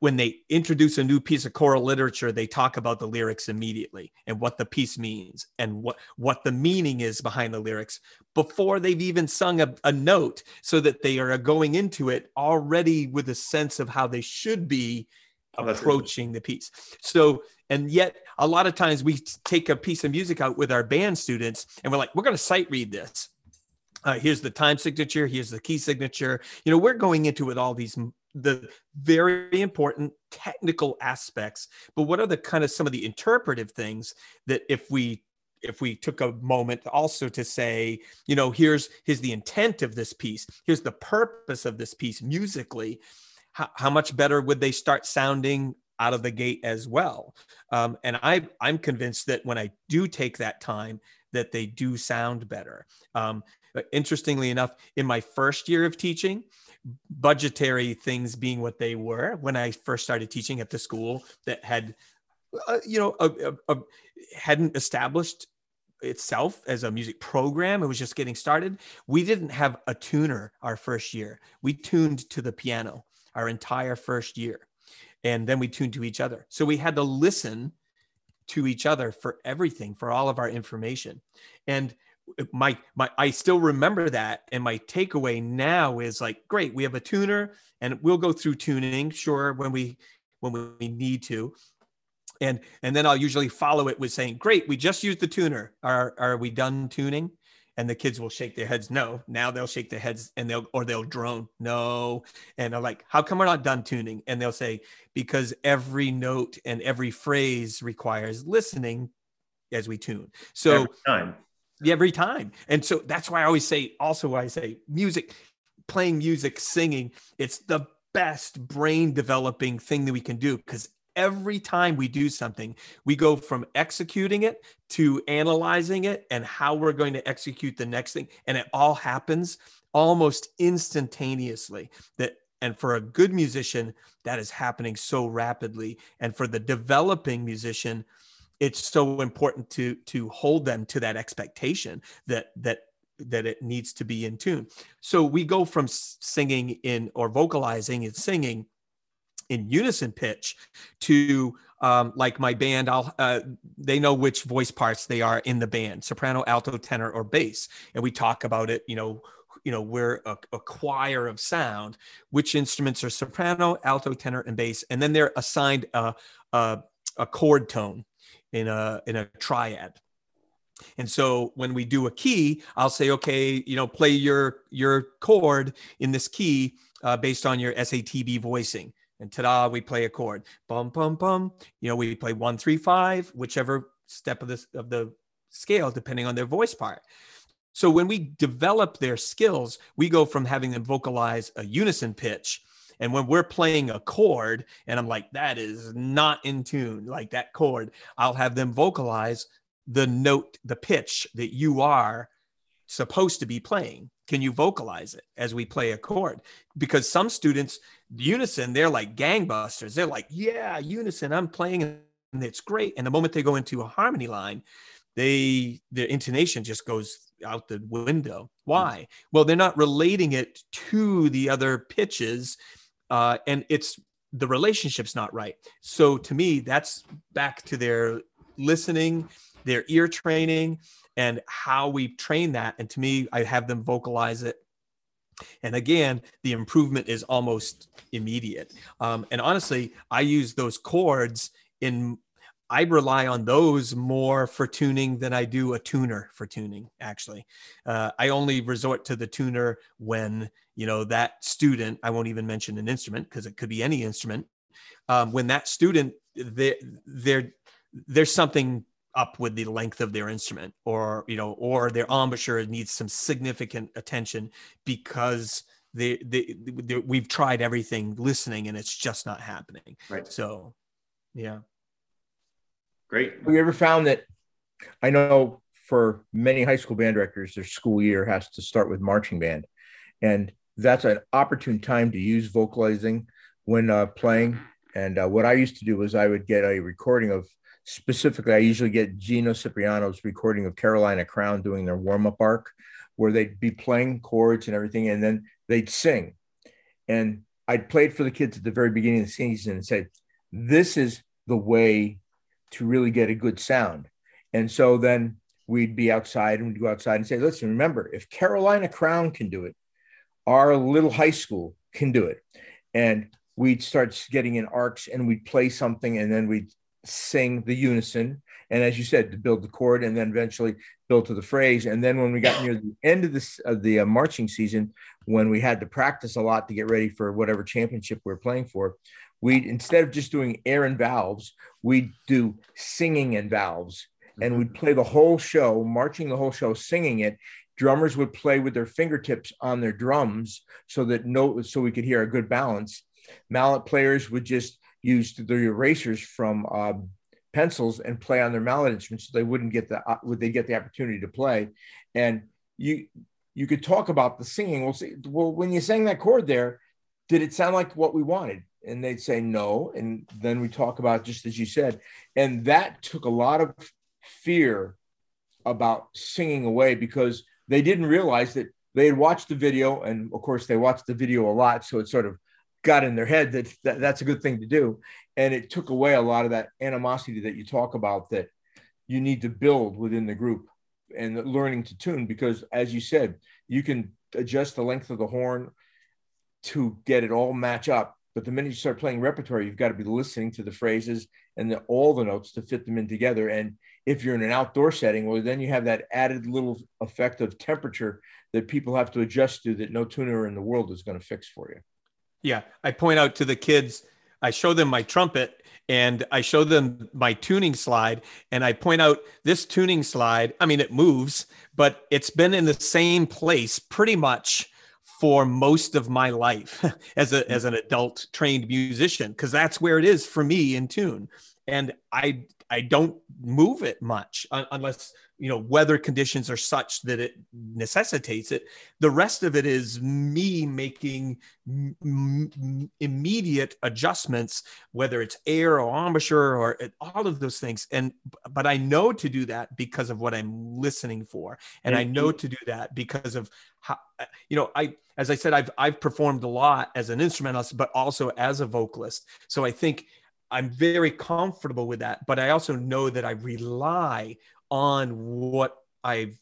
when they introduce a new piece of choral literature, they talk about the lyrics immediately and what the piece means and what what the meaning is behind the lyrics before they've even sung a, a note, so that they are going into it already with a sense of how they should be approaching the piece. So, and yet a lot of times we take a piece of music out with our band students and we're like, we're going to sight read this. Uh, here's the time signature. Here's the key signature. You know, we're going into it all these the very important technical aspects. But what are the kind of some of the interpretive things that if we if we took a moment also to say, you know, here's here's the intent of this piece, here's the purpose of this piece musically, how, how much better would they start sounding out of the gate as well? Um, and I, I'm convinced that when I do take that time, that they do sound better. Um, interestingly enough, in my first year of teaching, budgetary things being what they were when I first started teaching at the school that had, uh, you know, a, a, a, hadn't established itself as a music program. It was just getting started. We didn't have a tuner our first year. We tuned to the piano our entire first year. And then we tuned to each other. So we had to listen to each other for everything, for all of our information. And my my I still remember that and my takeaway now is like great we have a tuner and we'll go through tuning sure when we when we need to and and then I'll usually follow it with saying, "Great, we just used the tuner. Are are we done tuning?" And the kids will shake their heads, no. Now they'll shake their heads and they'll or they'll drone, no. And I'm like, how come we're not done tuning? And they'll say, because every note and every phrase requires listening as we tune. So every time. Every time. And so that's why I always say, also why I say music, playing music, singing, it's the best brain developing thing that we can do because every time we do something, we go from executing it to analyzing it and how we're going to execute the next thing. And it all happens almost instantaneously. That and for a good musician, that is happening so rapidly. And for the developing musician, it's so important to to hold them to that expectation that that that it needs to be in tune. So we go from singing in or vocalizing and singing in unison pitch to um, like my band i'll uh, they know which voice parts they are in the band soprano alto tenor or bass. And we talk about it you know you know we're a, a, choir of sound which instruments are soprano alto tenor and bass. And then they're assigned a, a, a chord tone in a in a triad. And so when we do a key i'll say okay you know play your your chord in this key uh, based on your satb voicing and ta-da, we play a chord. Bum bum bum. You know, we play one three five, whichever step of this of the scale, depending on their voice part. So when we develop their skills, we go from having them vocalize a unison pitch. And when we're playing a chord, and I'm like, that is not in tune, like that chord, I'll have them vocalize the note, the pitch that you are supposed to be playing. Can you vocalize it as we play a chord? Because some students, unison, they're like gangbusters. They're like, yeah, unison, I'm playing and it's great. And the moment they go into a harmony line, they their intonation just goes out the window. Why? Well, they're not relating it to the other pitches, uh, and it's the relationship's not right. So to me, that's back to their listening, their ear training, and how we train that. And to me, I have them vocalize it. And again, the improvement is almost immediate. Um, and honestly, I use those chords in, I rely on those more for tuning than I do a tuner for tuning, actually. Uh, I only resort to the tuner when, you know, that student, I won't even mention an instrument because it could be any instrument. Um, when that student, they're, they're, there's something up with the length of their instrument or you know or their embouchure needs some significant attention because they, they, they, we've tried everything listening and it's just not happening. Right. So yeah. Great. Have you ever found that i know for many high school band directors their school year has to start with marching band. And that's an opportune time to use vocalizing when uh, playing. And uh, what i used to do was i would get a recording of specifically, I usually get Gino Cipriano's recording of Carolina Crown doing their warm up arc, where they'd be playing chords and everything, and then they'd sing. And I'd played for the kids at the very beginning of the season and said, This is the way to really get a good sound. And so then we'd be outside and we'd go outside and say, Listen, remember, if Carolina Crown can do it, our little high school can do it. And we'd start getting in arcs and we'd play something and then we'd sing the unison and as you said to build the chord and then eventually build to the phrase. And then when we got near the end of this of the uh, marching season when we had to practice a lot to get ready for whatever championship we are playing for we instead of just doing air and valves we'd do singing and valves. And we'd play the whole show marching the whole show singing it. Drummers would play with their fingertips on their drums so that no so we could hear a good balance. Mallet players would just used the erasers from uh, pencils and play on their mallet instruments so they wouldn't get the uh, would they get the opportunity to play. And you you could talk about the singing. Well see well when you sang that chord there did it sound like what we wanted? And they'd say no. And then we talk about just as you said and that took a lot of fear about singing away because they didn't realize that they had watched the video. And of course they watched the video a lot. So it sort of got in their head that, that that's a good thing to do and it took away a lot of that animosity that you talk about that you need to build within the group and learning to tune because as you said you can adjust the length of the horn to get it all match up But the minute you start playing repertoire, you've got to be listening to the phrases and the, all the notes to fit them in together. And if you're in an outdoor setting, well, then you have that added little effect of temperature that people have to adjust to that no tuner in the world is going to fix for you. Yeah. I point out to the kids, I show them my trumpet and I show them my tuning slide and I point out this tuning slide. I mean, it moves, but it's been in the same place pretty much for most of my life as a as an adult trained musician because that's where it is for me in tune and i i don't move it much unless you know weather conditions are such that it necessitates it. The rest of it is me making m- immediate adjustments whether it's air or embouchure or all of those things. And but i know to do that because of what i'm listening for. And i mm-hmm. know to do that because of how you know i as i said i've i've performed a lot as an instrumentalist but also as a vocalist. So i think I'm very comfortable with that, but I also know that I rely on what I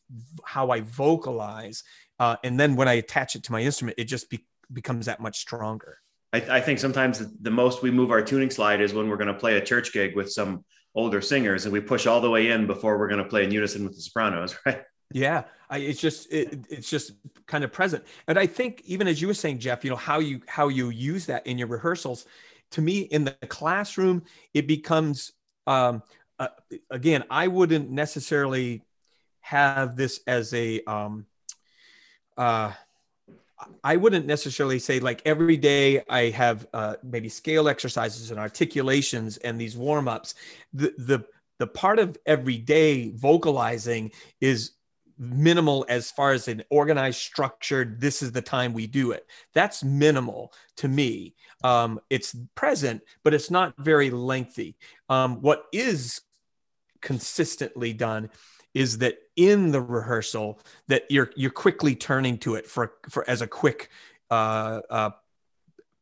how I vocalize, uh, and then when I attach it to my instrument, it just be, becomes that much stronger. I, I think sometimes the, the most we move our tuning slide is when we're going to play a church gig with some older singers, and we push all the way in before we're going to play in unison with the sopranos, right? Yeah, I, it's just it, it's just kind of present, and I think even as you were saying, Jeff, you know how you how you use that in your rehearsals. To me, in the classroom, it becomes um, uh, again, I wouldn't necessarily have this as a um, uh, I wouldn't necessarily say like every day I have uh, maybe scale exercises and articulations and these warm ups. The the the part of every day vocalizing is minimal as far as an organized structured this is the time we do it. That's minimal to me. Um, it's present but it's not very lengthy. Um, what is consistently done is that in the rehearsal that you're you're quickly turning to it for for as a quick uh, uh,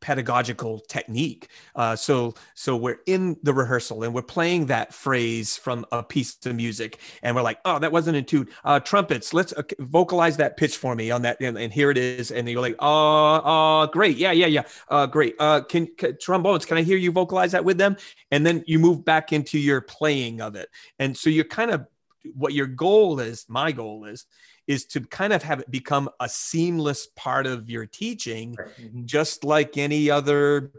pedagogical technique. Uh, so so we're in the rehearsal and we're playing that phrase from a piece of music, and we're like, oh, that wasn't in tune. Uh, trumpets, let's uh, vocalize that pitch for me on that, and, and here it is. And you're like, oh, uh, great, yeah, yeah, yeah, uh, great. Uh, can, can trombones? Can I hear you vocalize that with them? And then you move back into your playing of it, and so you're kind of what your goal is. My goal is is to kind of have it become a seamless part of your teaching, mm-hmm. just like any other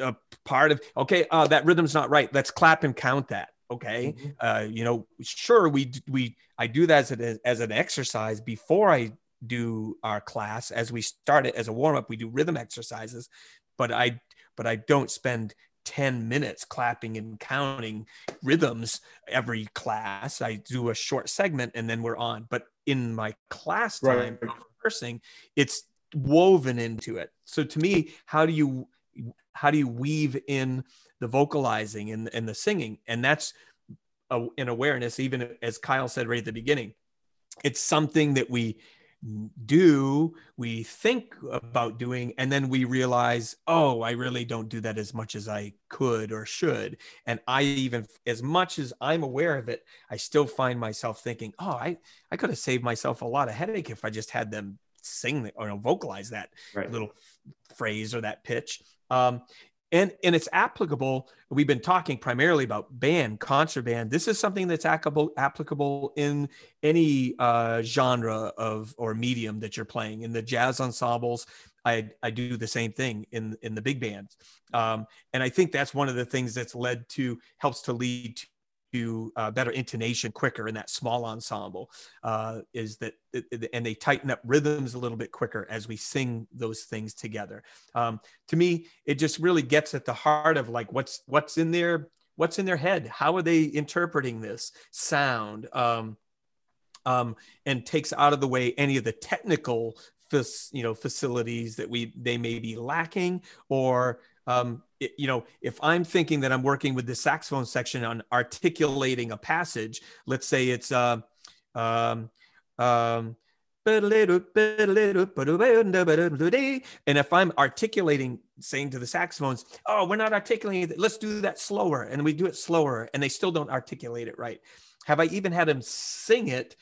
uh, part of, okay, uh, that rhythm's not right. Let's clap and count that. Okay. Mm-hmm. Uh, you know, sure. We, we, I do that as, a, as an exercise before I do our class. As we start it as a warm up, we do rhythm exercises, but I, but I don't spend 10 minutes clapping and counting rhythms every class. I do a short segment and then we're on. But in my class time right. rehearsing, it's woven into it. So to me, how do you how do you weave in the vocalizing and, and the singing? And that's a, an awareness, even as Kyle said right at the beginning. It's something that we do, we think about doing, and then we realize, oh, I really don't do that as much as I could or should. And I even, as much as I'm aware of it, I still find myself thinking, oh, I, I could have saved myself a lot of headache if I just had them sing or vocalize that right. little phrase or that pitch. Um, and and it's applicable we've been talking primarily about band concert band this is something that's applicable applicable in any uh, genre of or medium that you're playing. In the jazz ensembles i i do the same thing in in the big bands. Um, and i think that's one of the things that's led to helps to lead to uh, better intonation quicker in that small ensemble uh, is that and they tighten up rhythms a little bit quicker as we sing those things together. Um, to me it just really gets at the heart of like what's what's in their what's in their head? How are they interpreting this sound? Um, um, and takes out of the way any of the technical you know facilities that we they may be lacking or um, it, you know, if I'm thinking that I'm working with the saxophone section on articulating a passage, let's say it's uh, um, um, and if I'm articulating, saying to the saxophones, "Oh, we're not articulating it. Let's do that slower," and we do it slower, and they still don't articulate it right. Have I even had them sing it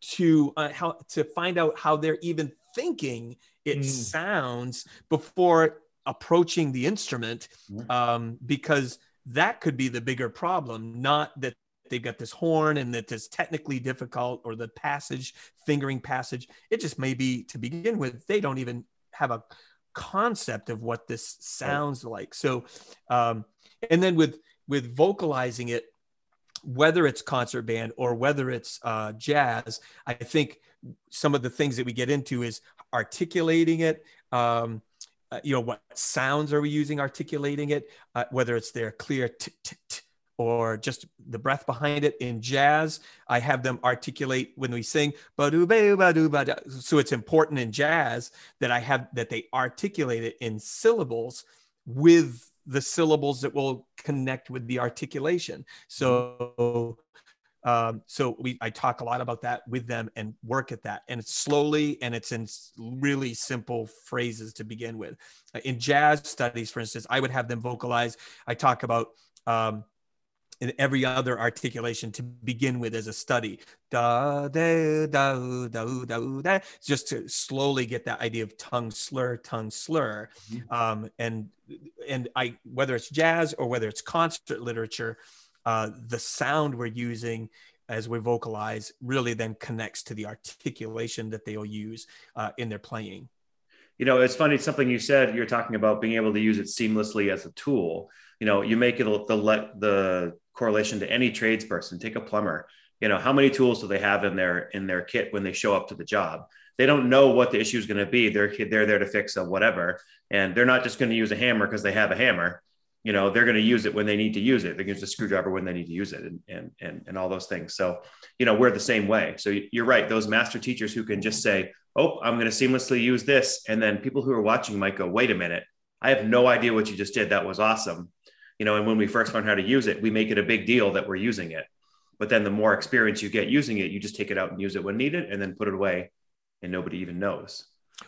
to uh, how to find out how they're even thinking it mm. sounds before approaching the instrument um, because that could be the bigger problem. Not that they've got this horn and that it's technically difficult or the passage fingering passage. It just may be to begin with they don't even have a concept of what this sounds like. So um, and then with with vocalizing it whether it's concert band or whether it's uh, jazz i think some of the things that we get into is articulating it um, uh, you know what sounds are we using articulating it uh, whether it's their clear t, t, t, or just the breath behind it. In jazz i have them articulate when we sing so it's important in jazz that i have that they articulate it in syllables with the syllables that will connect with the articulation. So um, so we I talk a lot about that with them and work at that, and it's slowly and it's in really simple phrases to begin with. In jazz studies, for instance, I would have them vocalize. I talk about um, in every other articulation to begin with as a study. Da, da, da, da, da, da, just to slowly get that idea of tongue slur, tongue slur. Mm-hmm. Um, and and I whether it's jazz or whether it's concert literature, uh, the sound we're using as we vocalize really then connects to the articulation that they'll use uh, in their playing. You know, it's funny, something you said, you're talking about being able to use it seamlessly as a tool. You know, you make it the, the correlation to any tradesperson, take a plumber, you know, how many tools do they have in their, in their kit when they show up to the job? They don't know what the issue is going to be. They're, they're there to fix a whatever. And they're not just going to use a hammer because they have a hammer you know they're going to use it when they need to use it. They're going to use a screwdriver when they need to use it and, and and and all those things. So you know we're the same way. So you're right. Those master teachers who can just say oh i'm going to seamlessly use this and then people who are watching might go wait a minute. I have no idea what you just did. That was awesome. You know and when we first learn how to use it we make it a big deal that we're using it. But then the more experience you get using it you just take it out and use it when needed and then put it away and nobody even knows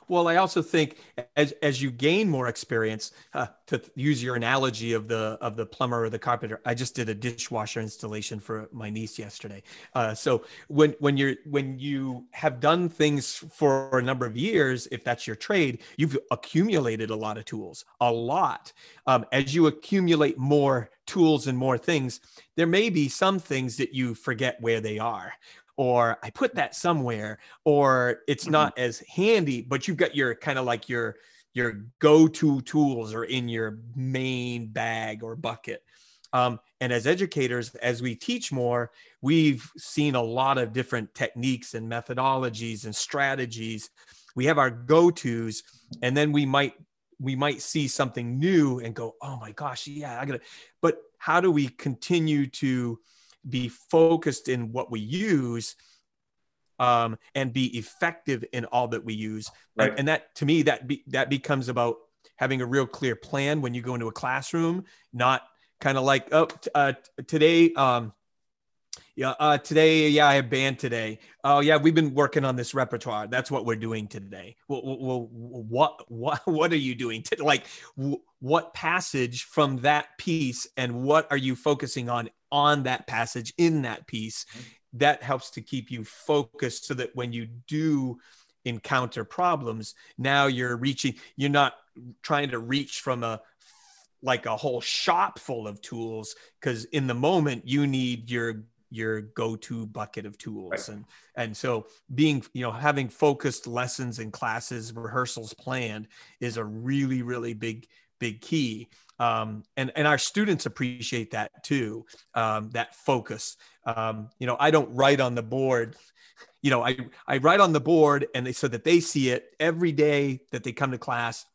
well, I also think as as you gain more experience, uh, to use your analogy of the of the plumber or the carpenter, I just did a dishwasher installation for my niece yesterday. Uh, so when when you're when you have done things for a number of years, if that's your trade, you've accumulated a lot of tools, a lot. Um, as you accumulate more tools and more things, there may be some things that you forget where they are or I put that somewhere, or it's mm-hmm. not as handy, but you've got your kind of like your your go-to tools are in your main bag or bucket. Um, and as educators, as we teach more, we've seen a lot of different techniques and methodologies and strategies. We have our go-tos, and then we might we might see something new and go, "Oh my gosh, yeah, I gotta." But how do we continue to be focused in what we use um, and be effective in all that we use. Right. And, and that to me, that be, that becomes about having a real clear plan when you go into a classroom, not kind of like, oh, uh, today, um, yeah, uh, today, yeah, I have band today. Oh, yeah, we've been working on this repertoire. That's what we're doing today. Well, well what, what, what are you doing? To, like, what passage from that piece, and what are you focusing on on that passage in that piece? Mm-hmm. That helps to keep you focused, so that when you do encounter problems, now you're reaching. You're not trying to reach from a like a whole shop full of tools because in the moment you need your your go-to bucket of tools right. and and so being you know having focused lessons and classes rehearsals planned is a really really big big key um, and and our students appreciate that too um, that focus. Um, you know i don't write on the board you know i i write on the board and they so that they see it every day that they come to class.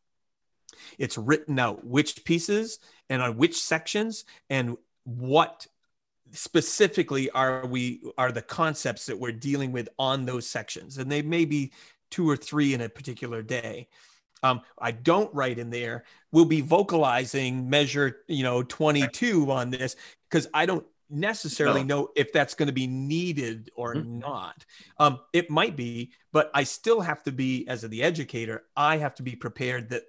It's written out which pieces and on which sections and what specifically are we are the concepts that we're dealing with on those sections. And they may be two or three in a particular day um, i don't write in there we'll be vocalizing measure you know 22 on this because i don't necessarily no. know if that's going to be needed or mm-hmm. not um, it might be but i still have to be as the educator i have to be prepared that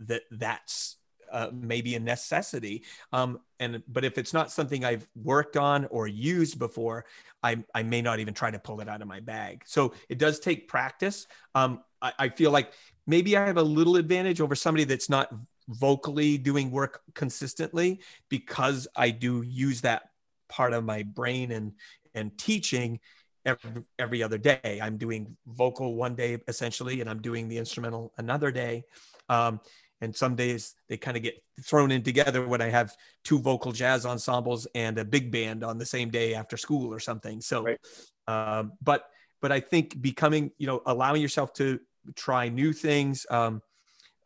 that that's uh, maybe a necessity. Um, and but if it's not something I've worked on or used before, I, I may not even try to pull it out of my bag. So it does take practice. Um, I, I feel like maybe I have a little advantage over somebody that's not vocally doing work consistently because I do use that part of my brain and and teaching every, every other day. I'm doing vocal one day essentially, and I'm doing the instrumental another day. Um, and some days they kind of get thrown in together when I have two vocal jazz ensembles and a big band on the same day after school or something. So, right. um, but but I think becoming, you know, allowing yourself to try new things. Um,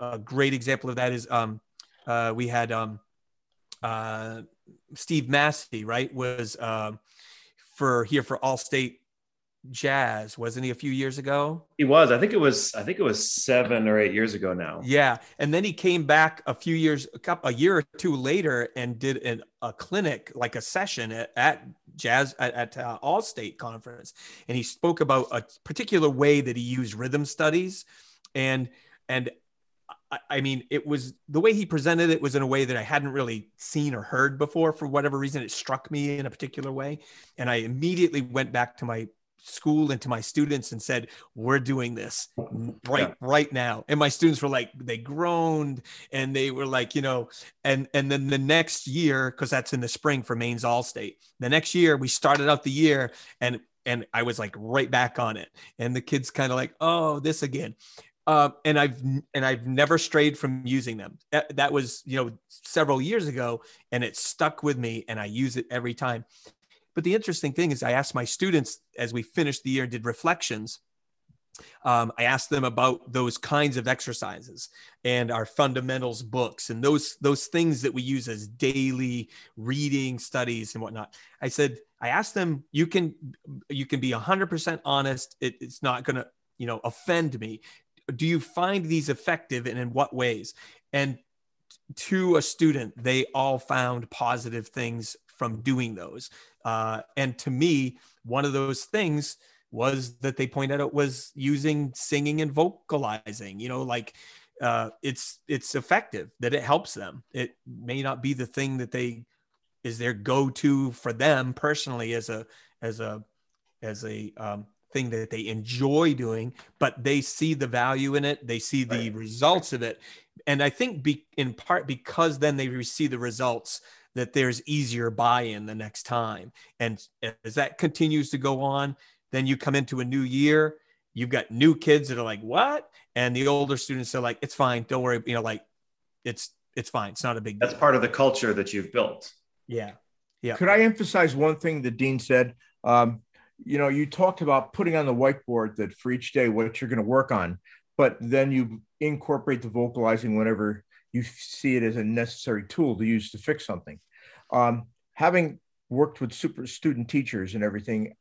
a great example of that is um, uh, we had um, uh, Steve Massey, right, was um, for here for Allstate Jazz, wasn't he a few years ago? He was. I think it was. I think it was seven or eight years ago now. Yeah, and then he came back a few years, a, couple, a year or two later, and did an, a clinic, like a session at, at Jazz at, at uh, Allstate conference, and he spoke about a particular way that he used rhythm studies, and and I mean, it was the way he presented it was in a way that I hadn't really seen or heard before. For whatever reason, it struck me in a particular way. And I immediately went back to my school and to my students and said, "We're doing this right yeah. right now." And my students were like, they groaned and they were like, you know, and and then the next year, because that's in the spring for Maine's Allstate. The next year, we started out the year and and I was like right back on it. And the kids kind of like, "Oh, this again." Uh, and I've and I've never strayed from using them. That, that was you know several years ago, and it stuck with me, and I use it every time. But the interesting thing is, I asked my students as we finished the year and did reflections. Um, I asked them about those kinds of exercises and our fundamentals books and those those things that we use as daily reading studies and whatnot. I said, I asked them, you can you can be hundred percent honest. It, it's not going to you know offend me. Do you find these effective and in what ways? And to a student, they all found positive things from doing those. Uh, and to me, one of those things was that they pointed out was using singing and vocalizing. You know, like uh, it's it's effective that it helps them. It may not be the thing that they is their go-to for them personally as a as a as a um, thing that they enjoy doing, but they see the value in it. They see the right. results of it, and I think be, in part because then they see the results that there's easier buy-in the next time. And as that continues to go on, then you come into a new year, you've got new kids that are like, "What?" And the older students are like, "It's fine, don't worry." You know, like it's it's fine. It's not a big. That's part of the culture that you've built. Yeah, yeah. Could I emphasize one thing that Dean said? Um, you know, you talked about putting on the whiteboard that for each day what you're going to work on, but then you incorporate the vocalizing whenever you see it as a necessary tool to use to fix something. Um, having worked with super student teachers and everything,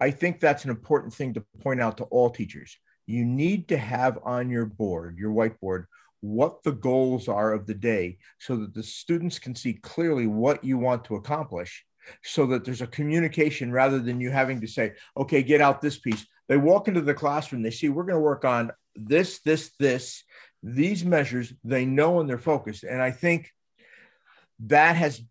I think that's an important thing to point out to all teachers. You need to have on your board, your whiteboard, what the goals are of the day so that the students can see clearly what you want to accomplish so that there's a communication rather than you having to say, okay, get out this piece. They walk into the classroom, they see we're going to work on this, this, this, these measures they know and they're focused. And I think that has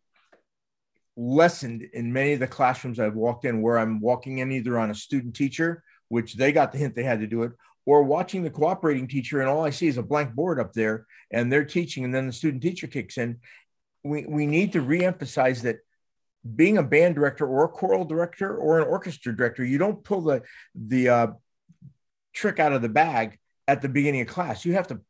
lessened in many of the classrooms I've walked in where I'm walking in either on a student teacher, which they got the hint they had to do it, or watching the cooperating teacher and all I see is a blank board up there and they're teaching and then the student teacher kicks in. We, we need to reemphasize that being a band director or a choral director or an orchestra director, you don't pull the, the uh, trick out of the bag at the beginning of class. You have to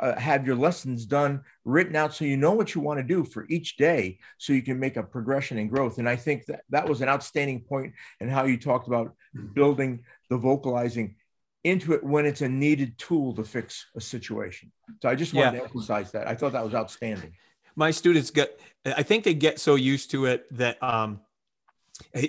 uh, have your lessons done written out so you know what you want to do for each day so you can make a progression and growth. And i think that that was an outstanding point and how you talked about building the vocalizing into it when it's a needed tool to fix a situation. So i just wanted yeah. to emphasize that. I thought that was outstanding. My students get i think they get so used to it that um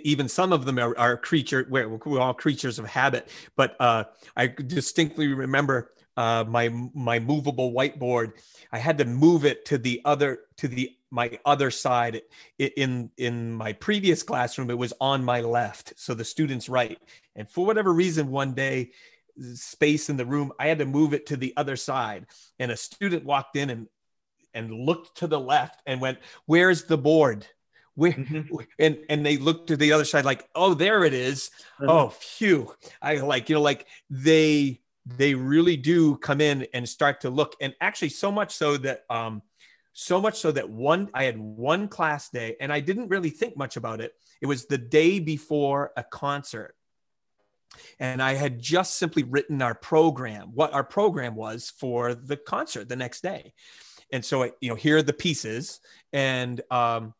even some of them are, are creature we're, we're all creatures of habit. But uh, i distinctly remember uh, my my movable whiteboard. I had to move it to the other to the my other side. In in my previous classroom, it was on my left, so the students right. And for whatever reason, one day, space in the room, I had to move it to the other side. And a student walked in and and looked to the left and went, "Where's the board?" Where, mm-hmm. and and they looked to the other side like, "Oh, there it is." Mm-hmm. Oh, phew! I like you know like they they really do come in and start to look and actually so much so that um so much so that one i had one class day and i didn't really think much about it. It was the day before a concert. And i had just simply written our program what our program was for the concert the next day. And so I, you know here are the pieces. And um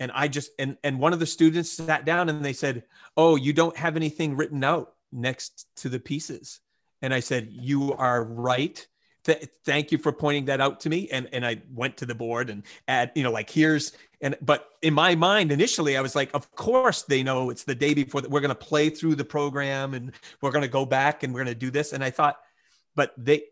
and i just and and one of the students sat down and they said oh you don't have anything written out next to the pieces and i said you are right. Th- thank you for pointing that out to me. And and i went to the board and add you know like here's and but in my mind initially i was like of course they know it's the day before that we're going to play through the program and we're going to go back and we're going to do this. And i thought but they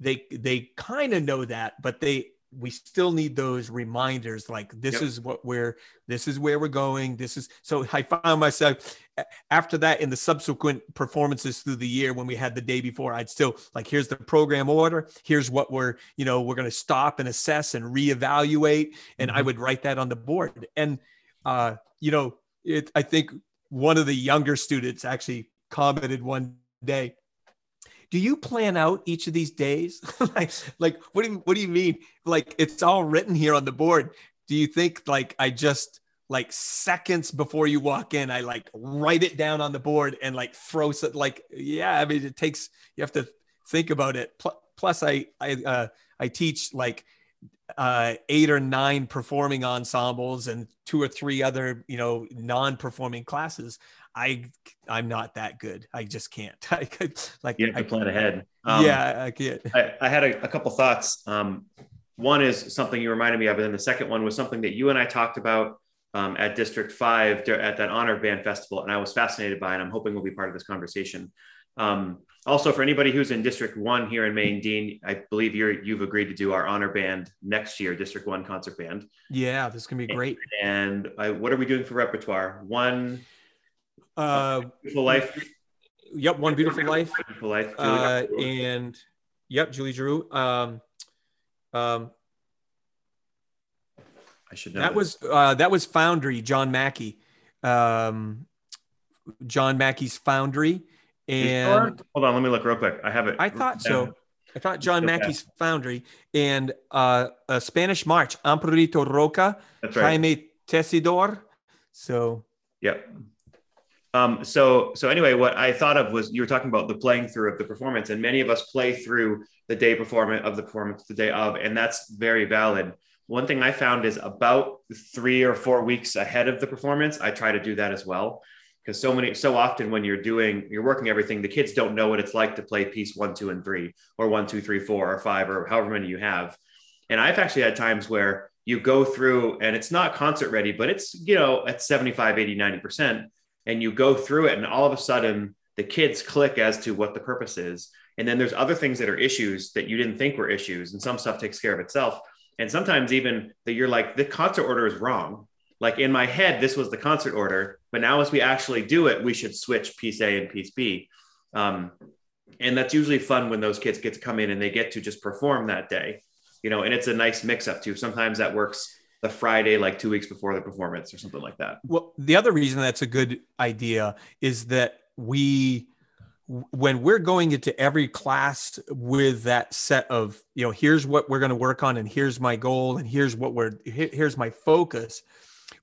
they they kind of know that but they we still need those reminders like this yep. is what we're this is where we're going this is so i found myself after that in the subsequent performances through the year when we had the day before i'd still like here's the program order here's what we're you know we're going to stop and assess and reevaluate and mm-hmm. i would write that on the board and uh you know it i think one of the younger students actually commented one day do you plan out each of these days? like, like what do you what do you mean? Like it's all written here on the board. Do you think like I just like seconds before you walk in, I like write it down on the board and like throw it like yeah, I mean it takes you have to think about it. Plus I I uh I teach like uh, eight or nine performing ensembles and two or three other you know non-performing classes I I'm not that good. I just can't. I could like you have to I, plan ahead. Um, yeah, I can't. I, I had a, a, couple thoughts. Um, one is something you reminded me of, and then the second one was something that you and I talked about um, at District Five at that Honor Band Festival, and I was fascinated by, and I'm hoping will be part of this conversation. Um, also, for anybody who's in District One here in Maine, Dean, I believe you're you've agreed to do our honor band next year, District One concert band. Yeah, this is gonna be great. And, and I, what are we doing for repertoire? One uh, beautiful life. Yep, one beautiful life. Beautiful life. Uh, and yep, Julie Giroux. Um, um, I should know that was uh, that was Foundry. John Mackey. Um, John Mackey's Foundry. And hold on, let me look real quick. I have it. I thought so. I thought John Mackey's Foundry and uh, a Spanish March, Amparito Roca, That's right. Jaime Texidor. So, yep. Um, so, so anyway, what I thought of was you were talking about the playing through of the performance, and many of us play through the day performance of the performance, the day of, and that's very valid. One thing I found is about three or four weeks ahead of the performance, I try to do that as well. Because so many, so often when you're doing, you're working everything, the kids don't know what it's like to play piece one, two, and three, or one, two, three, four, or five, or however many you have. And I've actually had times where you go through and it's not concert ready, but it's, you know, at 75, 80, 90% and you go through it and all of a sudden the kids click as to what the purpose is. And then there's other things that are issues that you didn't think were issues and some stuff takes care of itself. And sometimes even that you're like the concert order is wrong. Like in my head this was the concert order but now as we actually do it we should switch piece a and piece b. Um, and that's usually fun when those kids get to come in and they get to just perform that day you know and it's a nice mix up too. Sometimes that works the Friday, like two weeks before the performance or something like that. Well, the other reason that's a good idea is that we, when we're going into every class with that set of, you know, here's what we're going to work on and here's my goal and here's what we're, here's my focus,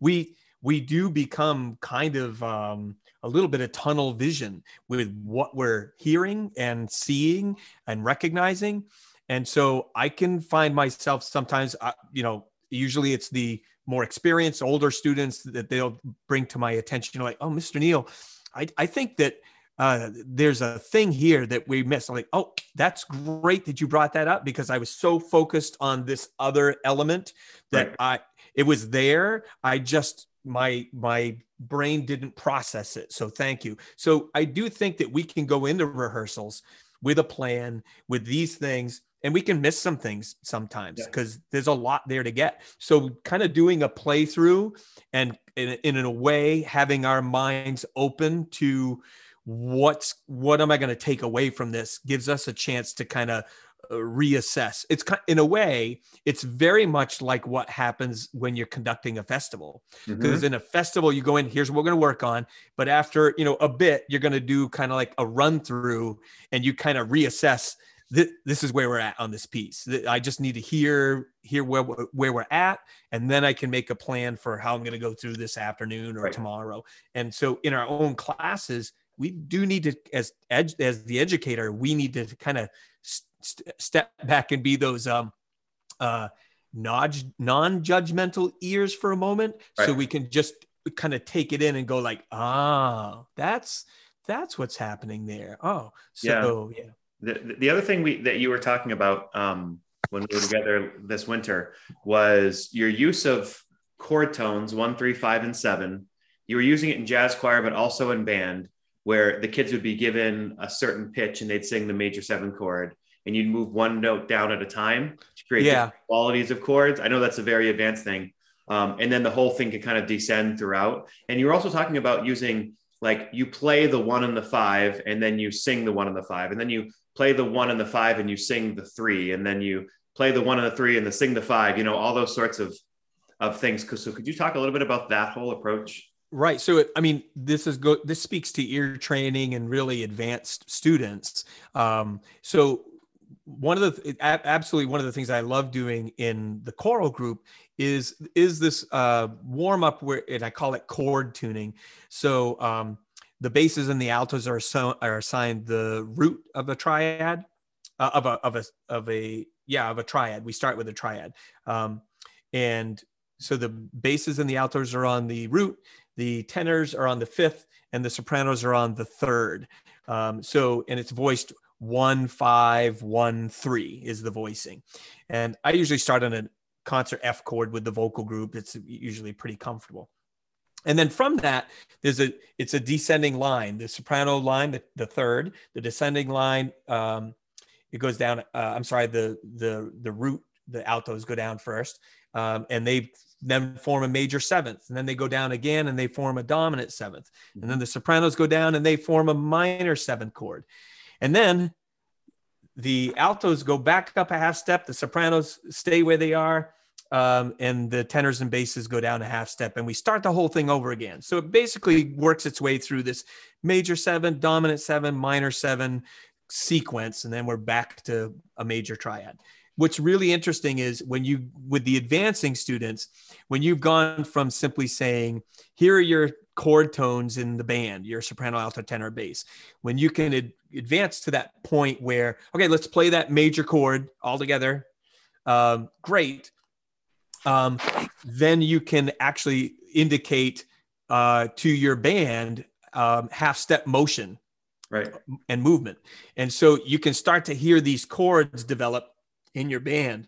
we, we do become kind of um, a little bit of tunnel vision with what we're hearing and seeing and recognizing. And so I can find myself sometimes, uh, you know, usually it's the more experienced older students that they'll bring to my attention like oh mr neal i, I think that uh, there's a thing here that we missed. I'm like, oh, that's great that you brought that up because I was so focused on this other element that right. I it was there. I just my my brain didn't process it. So thank you. So I do think that we can go into rehearsals with a plan with these things and we can miss some things sometimes because yeah. there's a lot there to get. So, kind of doing a playthrough and in, in a way having our minds open to what's what am I going to take away from this gives us a chance to kind of reassess. It's in a way, it's very much like what happens when you're conducting a festival. Because mm-hmm. in a festival, you go in, here's what we're going to work on. But after you know a bit, you're going to do kind of like a run through, and you kind of reassess. This, this is where we're at on this piece. I just need to hear hear where where we're at, and then I can make a plan for how I'm going to go through this afternoon or right. tomorrow. And so in our own classes, we do need to as as the educator we need to kind of st- step back and be those um uh non-judgmental ears for a moment right. so we can just kind of take it in and go like ah that's that's what's happening there oh so yeah, yeah. The, the other thing we that you were talking about um when we were together this winter was your use of chord tones one three five and seven you were using it in jazz choir but also in band where the kids would be given a certain pitch and they'd sing the major seven chord and you'd move one note down at a time to create yeah. qualities of chords. I know that's a very advanced thing. Um, and then the whole thing could kind of descend throughout. And you were also talking about using like you play the one and the five, and then you sing the one and the five, and then you play the one and the five, and you sing the three, and then you play the one and the three, and the sing the five. You know all those sorts of of things. So could you talk a little bit about that whole approach? Right. So, it, I mean, this is go. This speaks to ear training and really advanced students. Um, so, one of the absolutely one of the things I love doing in the choral group is is this uh, warm up where, and I call it chord tuning. So, um, the basses and the altos are so, are assigned the root of a triad, uh, of a of a of a yeah of a triad. We start with a triad, um, and so the basses and the altos are on the root the tenors are on the fifth, and the sopranos are on the third. Um, so, and it's voiced one, five, one, three is the voicing. And I usually start on a concert F chord with the vocal group. It's usually pretty comfortable. And then from that, there's a it's a descending line. The soprano line, the, the third, the descending line, um, it goes down. Uh, I'm sorry, the the the root, the altos go down first, um, and they then form a major seventh, and then they go down again and they form a dominant seventh, and then mm-hmm. the sopranos go down and they form a minor seventh chord, and then the altos go back up a half step, the sopranos stay where they are, um, and the tenors and basses go down a half step, and we start the whole thing over again. So it basically works its way through this major seven, dominant seven, minor seven sequence, and then we're back to a major triad. What's really interesting is when you with the advancing students when you've gone from simply saying here are your chord tones in the band your soprano alto tenor bass when you can ad- advance to that point where okay let's play that major chord all together. Um, great um, then you can actually indicate uh, to your band um, half step motion right and movement and so you can start to hear these chords develop in your band,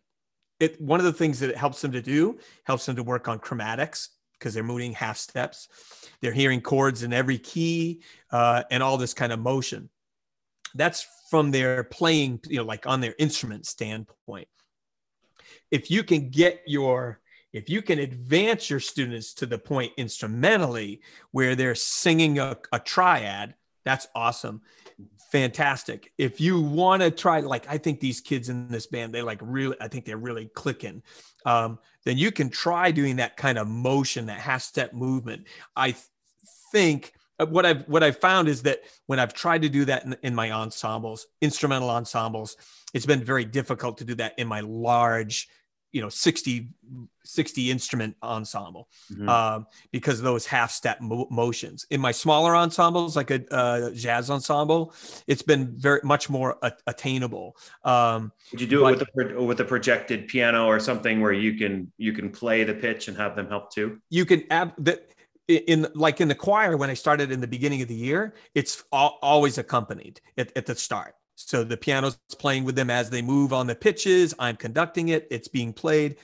it one of the things that it helps them to do helps them to work on chromatics because they're moving half steps. They're hearing chords in every key uh, and all this kind of motion. That's from their playing, you know, like on their instrument standpoint. If you can get your if you can advance your students to the point instrumentally where they're singing a, a triad, that's awesome fantastic. If you want to try, like, I think these kids in this band, they like really, I think they're really clicking. Um, then you can try doing that kind of motion, that half step movement. I th- think uh, what I've what I've found is that when I've tried to do that in, in my ensembles, instrumental ensembles, it's been very difficult to do that in my large you know 60 60 instrument ensemble mm-hmm. um, because of those half step mo- motions. In my smaller ensembles like a uh, jazz ensemble it's been very much more a- attainable. Um, would you do it with the with the projected piano or something where you can you can play the pitch and have them help too? You can ab- that in like in the choir when i started in the beginning of the year it's all, always accompanied at, at the start so the piano's playing with them as they move on the pitches. I'm conducting it. It's being played.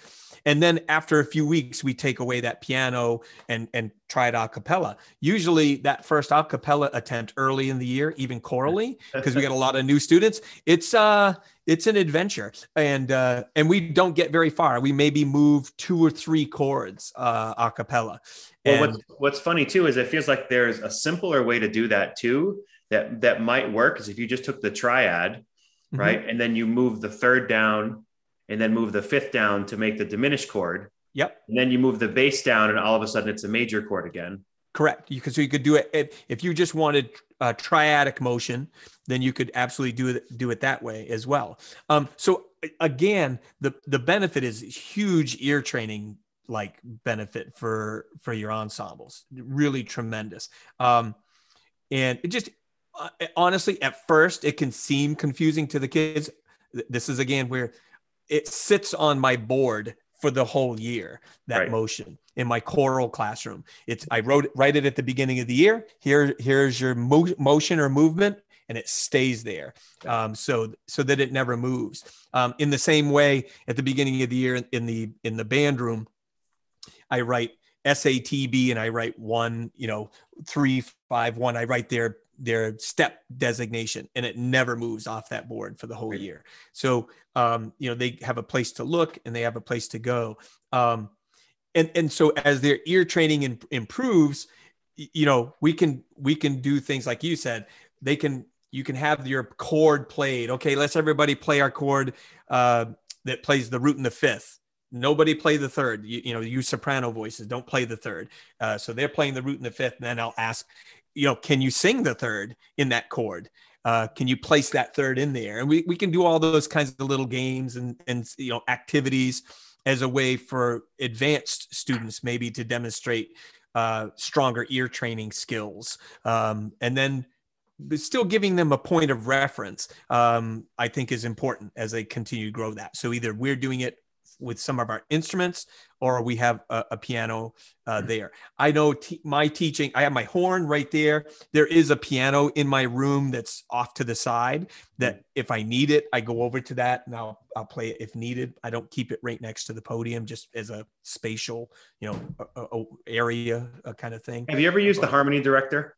And then after a few weeks, we take away that piano and, and try it a cappella. Usually that first a cappella attempt early in the year, even chorally, because we got a lot of new students. It's uh it's an adventure. And uh and we don't get very far. We maybe move two or three chords uh a cappella. Well, what's, what's funny too is it feels like there's a simpler way to do that too that that might work is if you just took the triad mm-hmm. right? And then you move the third down and then move the fifth down to make the diminished chord. Yep. And then you move the bass down and all of a sudden it's a major chord again. Correct. You could so you could do it if, if you just wanted a triadic motion, then you could absolutely do it do it that way as well. Um, so again, the the benefit is huge ear training like benefit for for your ensembles. Really tremendous. Um, and it just honestly, at first, it can seem confusing to the kids. This is again where it sits on my board for the whole year that right. motion in my choral classroom. It's i wrote write it at the beginning of the year. Here here's your mo- motion or movement and it stays there. Um, so so that it never moves. Um, in the same way at the beginning of the year in the in the band room i write satb and i write one you know three five one. I write their their step designation and it never moves off that board for the whole year. So um, you know they have a place to look and they have a place to go. Um, and and so as their ear training in, improves you know we can we can do things like you said they can you can have your chord played. Okay let's everybody play our chord uh, that plays the root and the fifth. Nobody play the third. You, you know use soprano voices. Don't play the third. Uh, so they're playing the root and the fifth and then i'll ask you know, can you sing the third in that chord? Uh, can you place that third in there? And we, we can do all those kinds of little games and, and, you know, activities as a way for advanced students maybe to demonstrate uh, stronger ear training skills. Um, and then still giving them a point of reference, um, I think is important as they continue to grow that. So either we're doing it with some of our instruments or we have a, a piano uh, mm-hmm. there. I know t- my teaching, I have my horn right there. There is a piano in my room that's off to the side that mm-hmm. if I need it, I go over to that and I'll, I'll play it if needed. I don't keep it right next to the podium just as a spatial, you know, a, a area kind of thing. Have you ever used the Harmony Director?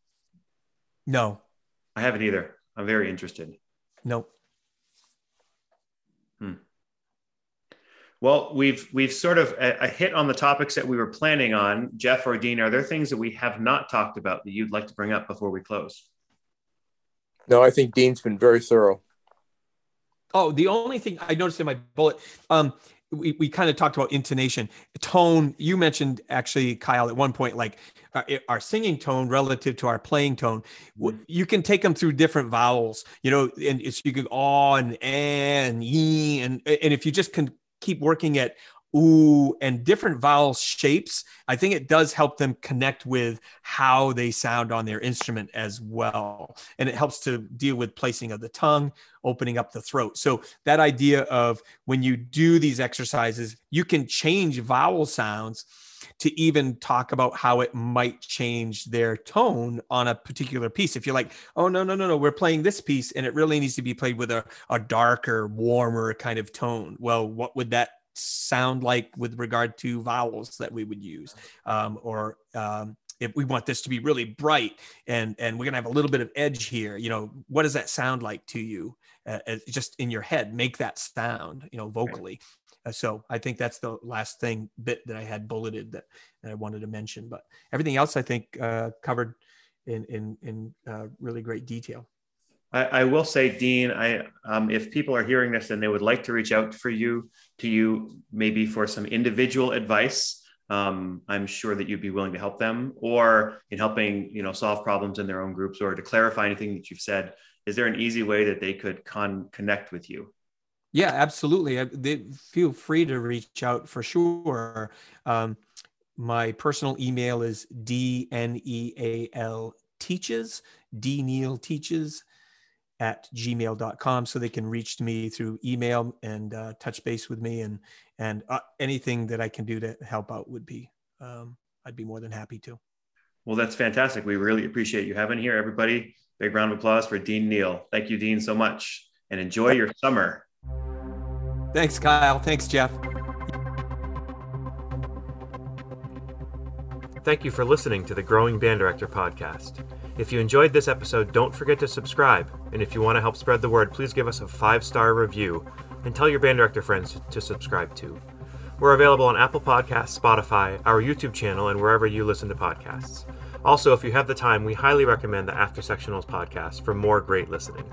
No. I haven't either. I'm very interested. Nope. Well, we've we've sort of a, a, hit on the topics that we were planning on. Jeff or Dean, are there things that we have not talked about that you'd like to bring up before we close? No, I think Dean's been very thorough. Oh, the only thing I noticed in my bullet, um, we, we kind of talked about intonation, tone. You mentioned actually, Kyle, at one point, like our, uh, our singing tone relative to our playing tone. Mm-hmm. You can take them through different vowels, you know, and it's you can ah and and e and and if you just can keep working at ooh and different vowel shapes, I think it does help them connect with how they sound on their instrument as well. And it helps to deal with placing of the tongue, opening up the throat. So that idea of when you do these exercises, you can change vowel sounds to even talk about how it might change their tone on a particular piece. If you're like, oh, no, no, no, no, we're playing this piece and it really needs to be played with a, a darker, warmer kind of tone. Well, what would that sound like with regard to vowels that we would use? Um, or um, if we want this to be really bright and and we're gonna have a little bit of edge here, you know, what does that sound like to you? Uh, just in your head, make that sound, you know, vocally. Uh, so I think that's the last thing bit that I had bulleted that, that I wanted to mention. But everything else I think uh, covered in in in uh, really great detail. I, I, will say, Dean, I um, if people are hearing this and they would like to reach out for you to you maybe for some individual advice, um, I'm sure that you'd be willing to help them, or in helping you know solve problems in their own groups, or to clarify anything that you've said. Is there an easy way that they could con- connect with you? Yeah, absolutely. They feel free to reach out for sure. Um, my personal email is dneal teaches, dneal teaches at gmail.com. So they can reach me through email and uh, touch base with me and, and uh, anything that I can do to help out would be, um, I'd be more than happy to. Well, that's fantastic. We really appreciate you having here, everybody. Big round of applause for Dean Neal. Thank you, Dean, so much and enjoy your summer. Thanks, Kyle. Thanks, Jeff. Thank you for listening to the Growing Band Director podcast. If you enjoyed this episode, don't forget to subscribe. And if you want to help spread the word, please give us a five star review and tell your band director friends to subscribe too. We're available on Apple Podcasts, Spotify, our YouTube channel, and wherever you listen to podcasts. Also, if you have the time, we highly recommend the After Sectionals podcast for more great listening.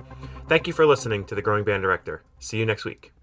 Thank you for listening to The Growing Band Director. See you next week.